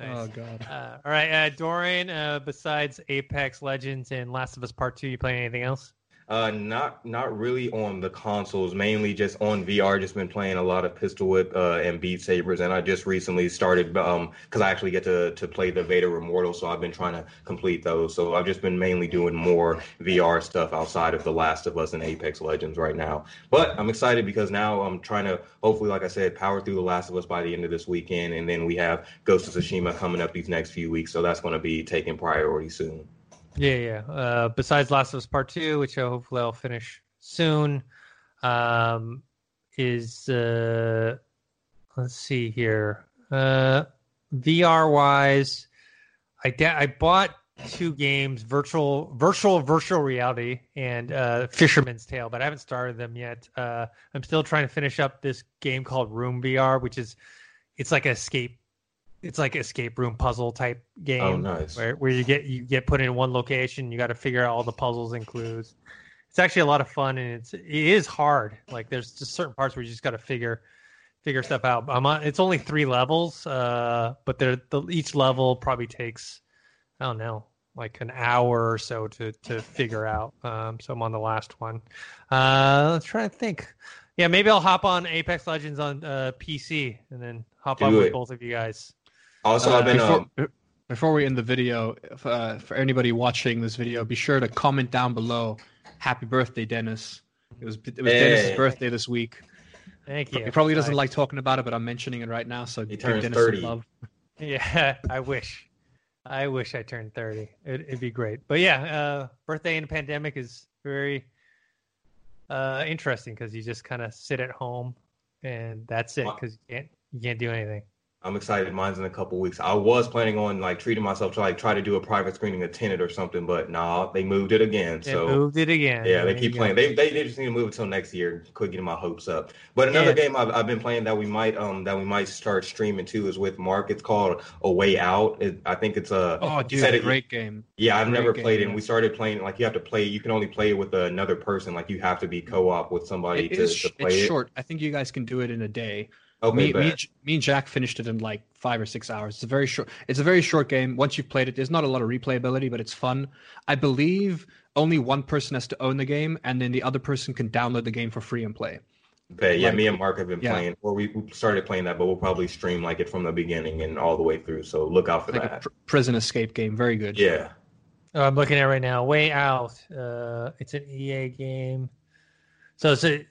Oh god. Uh, all right, uh, Dorian. Uh, besides Apex Legends and Last of Us Part Two, you playing anything else? Uh, not not really on the consoles. Mainly just on VR. Just been playing a lot of Pistol Whip uh, and Beat Sabers, and I just recently started um because I actually get to to play the Vader Immortal, so I've been trying to complete those. So I've just been mainly doing more VR stuff outside of The Last of Us and Apex Legends right now. But I'm excited because now I'm trying to hopefully, like I said, power through The Last of Us by the end of this weekend, and then we have Ghost of Tsushima coming up these next few weeks, so that's going to be taking priority soon. Yeah, yeah. Uh, besides Last of Us Part Two, which uh, hopefully I'll finish soon, um, is uh, let's see here. Uh, VR wise, I da- I bought two games, virtual virtual virtual reality and uh, Fisherman's Tale, but I haven't started them yet. Uh, I'm still trying to finish up this game called Room VR, which is it's like an escape. It's like escape room puzzle type game Oh, nice. where, where you get you get put in one location you got to figure out all the puzzles and clues. It's actually a lot of fun and it's it is hard. Like there's just certain parts where you just got to figure figure stuff out. I'm on it's only three levels uh but they're the, each level probably takes i don't know like an hour or so to to figure out. Um so i'm on the last one. Uh let's try to think. Yeah maybe i'll hop on apex legends on uh pc and then hop Do on with both of you guys Also, Uh, I've been before, um, before we end the video, if, uh, for anybody watching this video, be sure to comment down below. Happy birthday, Dennis! It was it was Hey. Dennis's birthday this week. thank you He probably doesn't I- like talking about it, but I'm mentioning it right now. So give turns Dennis some 30. love. *laughs* Yeah, *laughs* I wish. I wish I turned 30. It, it'd be great. But yeah, uh, birthday in a pandemic is very uh, interesting because you just kind of sit at home and that's it because you can't you can't do anything. I'm excited. Mine's in a couple weeks. I was planning on like treating myself to like try to do a private screening of Tenet or something, but nah, they moved it again. They so moved it again. yeah, they There keep playing. They, they they just need to move it till next year. Quit getting my hopes up. But another Yeah. game I've, I've been playing that we might um that we might start streaming too is with Mark. It's called A Way Out. It, I think it's a Oh, you dude, it- great game. Yeah, I've Great never game, played it. And yeah. we started playing like you have to play. You can only play it with another person. Like you have to be co-op with somebody It to, is to it's play it. short. I think you guys can do it in a day. Okay, me, me, and me and Jack finished it in like five or six hours. It's a very short. It's a very short game. Once you've played it, there's not a lot of replayability, but it's fun. I believe only one person has to own the game, and then the other person can download the game for free and play. Bet. Yeah, Like- me and Mark have been yeah. playing, or we, we started playing that, but we'll probably stream like it from the beginning and all the way through. So look out for Like a that. pr- prison escape game. Very good. yeah, Oh, I'm looking at it right now. Way Out. Uh, it's an EA game. So it's a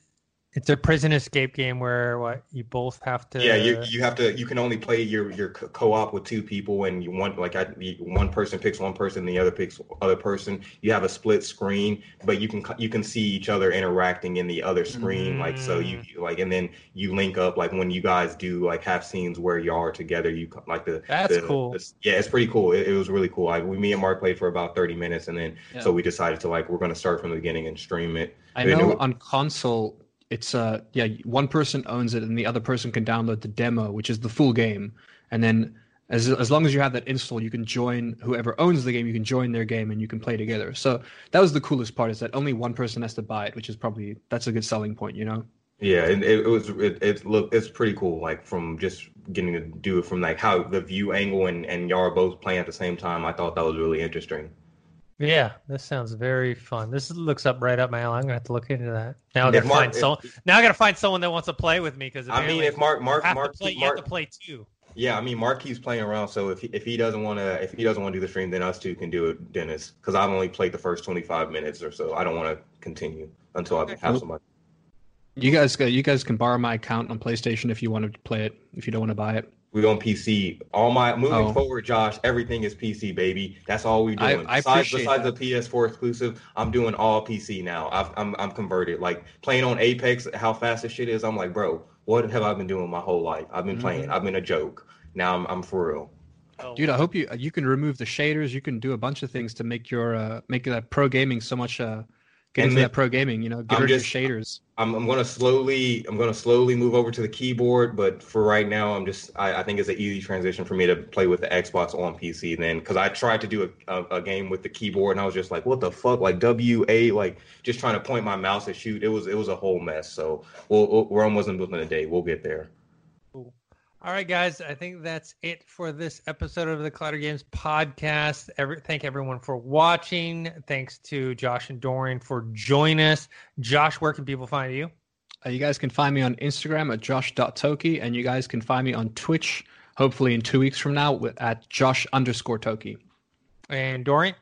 it's a prison escape game where what you both have to. yeah. You you have to. You can only play your your co- co-op with two people, and you want like I, one person picks one person, the other picks other person. You have a split screen, but you can you can see each other interacting in the other screen. Like so, you you, like and then you link up. Like when you guys do like have scenes where you are together, you like the That's the- cool. the- yeah, it's pretty cool. It, it was really cool. Like we me and Mark played for about thirty minutes, and then Yeah. so we decided to like we're going to start from the beginning and stream it. I And know it- on console, it's uh yeah, one person owns it, and the other person can download the demo, which is the full game, and then. As, as long as you have that install, you can join whoever owns the game. You can join their game and you can play together. So that was the coolest part is that only one person has to buy it, which is probably that's a good selling point, you know. Yeah, and it, it was it, it look it's pretty cool. Like from just getting to do it from like how the view angle and and y'all are both playing at the same time. I thought that was really interesting. Yeah, this sounds very fun. This looks up right up my alley. I'm gonna have to look into that. Now I gotta Mark- find so now I gotta find someone that wants to play with me because I mean, if Mark Mark have Mark, to play, you Mark have to play too. yeah, I mean Mark keeps playing around. So if he, if he doesn't want to if he doesn't want to do the stream, then us two can do it, Dennis. Because I've only played the first twenty five minutes or so. I don't want to continue until I have somebody. You guys, uh, you guys can borrow my account on PlayStation if you want to play it. If you don't want to buy it, We on PC. All my moving Oh. forward, Josh. Everything is PC, baby. That's all we I- doing. I besides besides that. the PS4 exclusive, I'm doing all PC now. I've, I'm I'm converted. Like playing on Apex, how fast this shit is. I'm like, bro, what have I been doing my whole life? I've been Mm-hmm. playing. I've been a joke. Now I'm I'm for real. dude. I hope you you can remove the shaders. You can do a bunch of things to make your uh, make that pro gaming so much uh, Get And into that pro gaming, you know, get I'm rid of just- your shaders. I'm, I'm gonna slowly I'm gonna slowly move over to the keyboard, but for right now, I'm just I, I think it's an easy transition for me to play with the Xbox on PC. Then because I tried to do a, a, a game with the keyboard and I was just like, what the fuck, like W A, like just trying to point my mouse and shoot. It was it was a whole mess. So we'll, we'll, we're almost in within a day. We'll get there. All right, guys. I think that's it for this episode of the Collider Games podcast. Every, thank everyone for watching. Thanks to Josh and Dorian for joining us. Josh, where can people find you? Uh, you guys can find me on Instagram at josh.toki, and you guys can find me on Twitch, hopefully in two weeks from now, at josh underscore toki. And Dorian?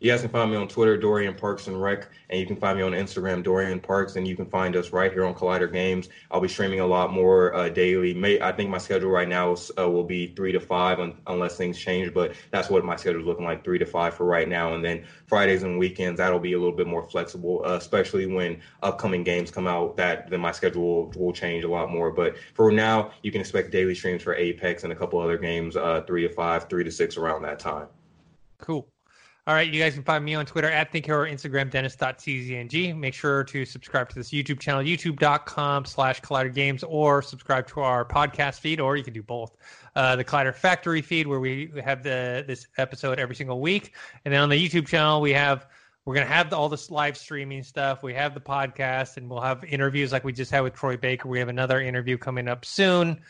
You guys can find me on Twitter, Dorian Parks and Rec, and you can find me on Instagram, Dorian Parks, and you can find us right here on Collider Games. I'll be streaming a lot more uh, daily. May I think my schedule right now is, uh, will be three to five, un- unless things change. But that's what my schedule is looking like, three to five for right now. And then Fridays and weekends, that'll be a little bit more flexible, uh, especially when upcoming games come out. That then my schedule will, will change a lot more. But for now, you can expect daily streams for Apex and a couple other games, uh, three to five, three to six around that time. Cool. All right, you guys can find me on Twitter at ThinkHero, Instagram, Dennis.tzng. Make sure to subscribe to this YouTube channel, youtube.com slash Collider Games, or subscribe to our podcast feed, or you can do both. Uh, the Collider Factory feed, where we have the this episode every single week. And then on the YouTube channel, we have we're going to have the, all this live streaming stuff. We have the podcast, and we'll have interviews like we just had with Troy Baker. We have another interview coming up soon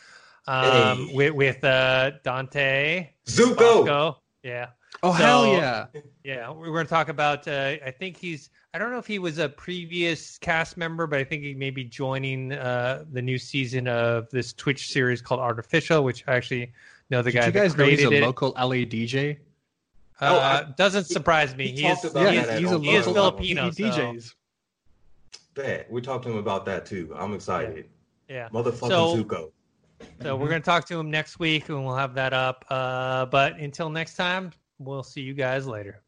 um, Hey. with, with uh, Dante. Zuko! Basco. Yeah. Oh, So- hell yeah. Yeah, we're going to talk about. Uh, I think he's. I don't know if he was a previous cast member, but I think he may be joining uh, the new season of this Twitch series called Artificial, which I actually know the Did guy you guys that know he's a it. local LA DJ? uh, Oh, I- doesn't surprise me. he He, is. talked about He that is, at he's a all. he is local Filipino. He so, DJs. Bet. We talked to him about that too. I'm excited. yeah. Motherfucking So- Zuko. So we're going to talk to him next week, and we'll have that up. Uh, but until next time, we'll see you guys later.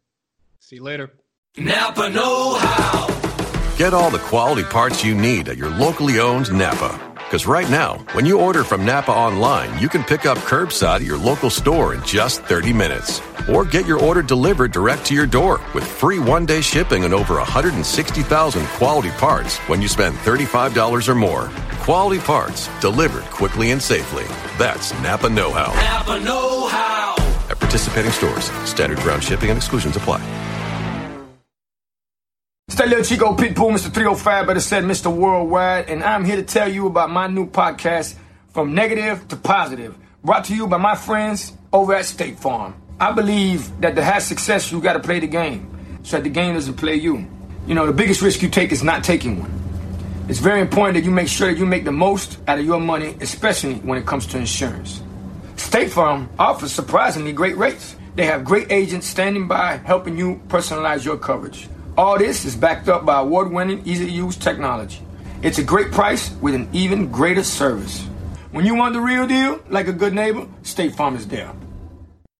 See you later. Napa Know How. Get all the quality parts you need at your locally owned Napa. Because right now, when you order from Napa online, you can pick up curbside at your local store in just 30 minutes. Or get your order delivered direct to your door with free one day shipping on over 160,000 quality parts when you spend $35 or more. Quality parts delivered quickly and safely. That's Napa Know How. Napa Know How. At participating stores, standard ground shipping and exclusions apply. It's that little Chico Pitbull, Mr. 305, better said Mr. Worldwide, and I'm here to tell you about my new podcast, From Negative to Positive, brought to you by my friends over at State Farm. I believe that to have success, you gotta play the game, so that the game doesn't play you. You know, the biggest risk you take is not taking one. It's very important that you make sure that you make the most out of your money, especially when it comes to insurance. State Farm offers surprisingly great rates. They have great agents standing by helping you personalize your coverage. All this is backed up by award winning, easy to use technology. It's a great price with an even greater service. When you want the real deal, like a good neighbor, State Farm is there.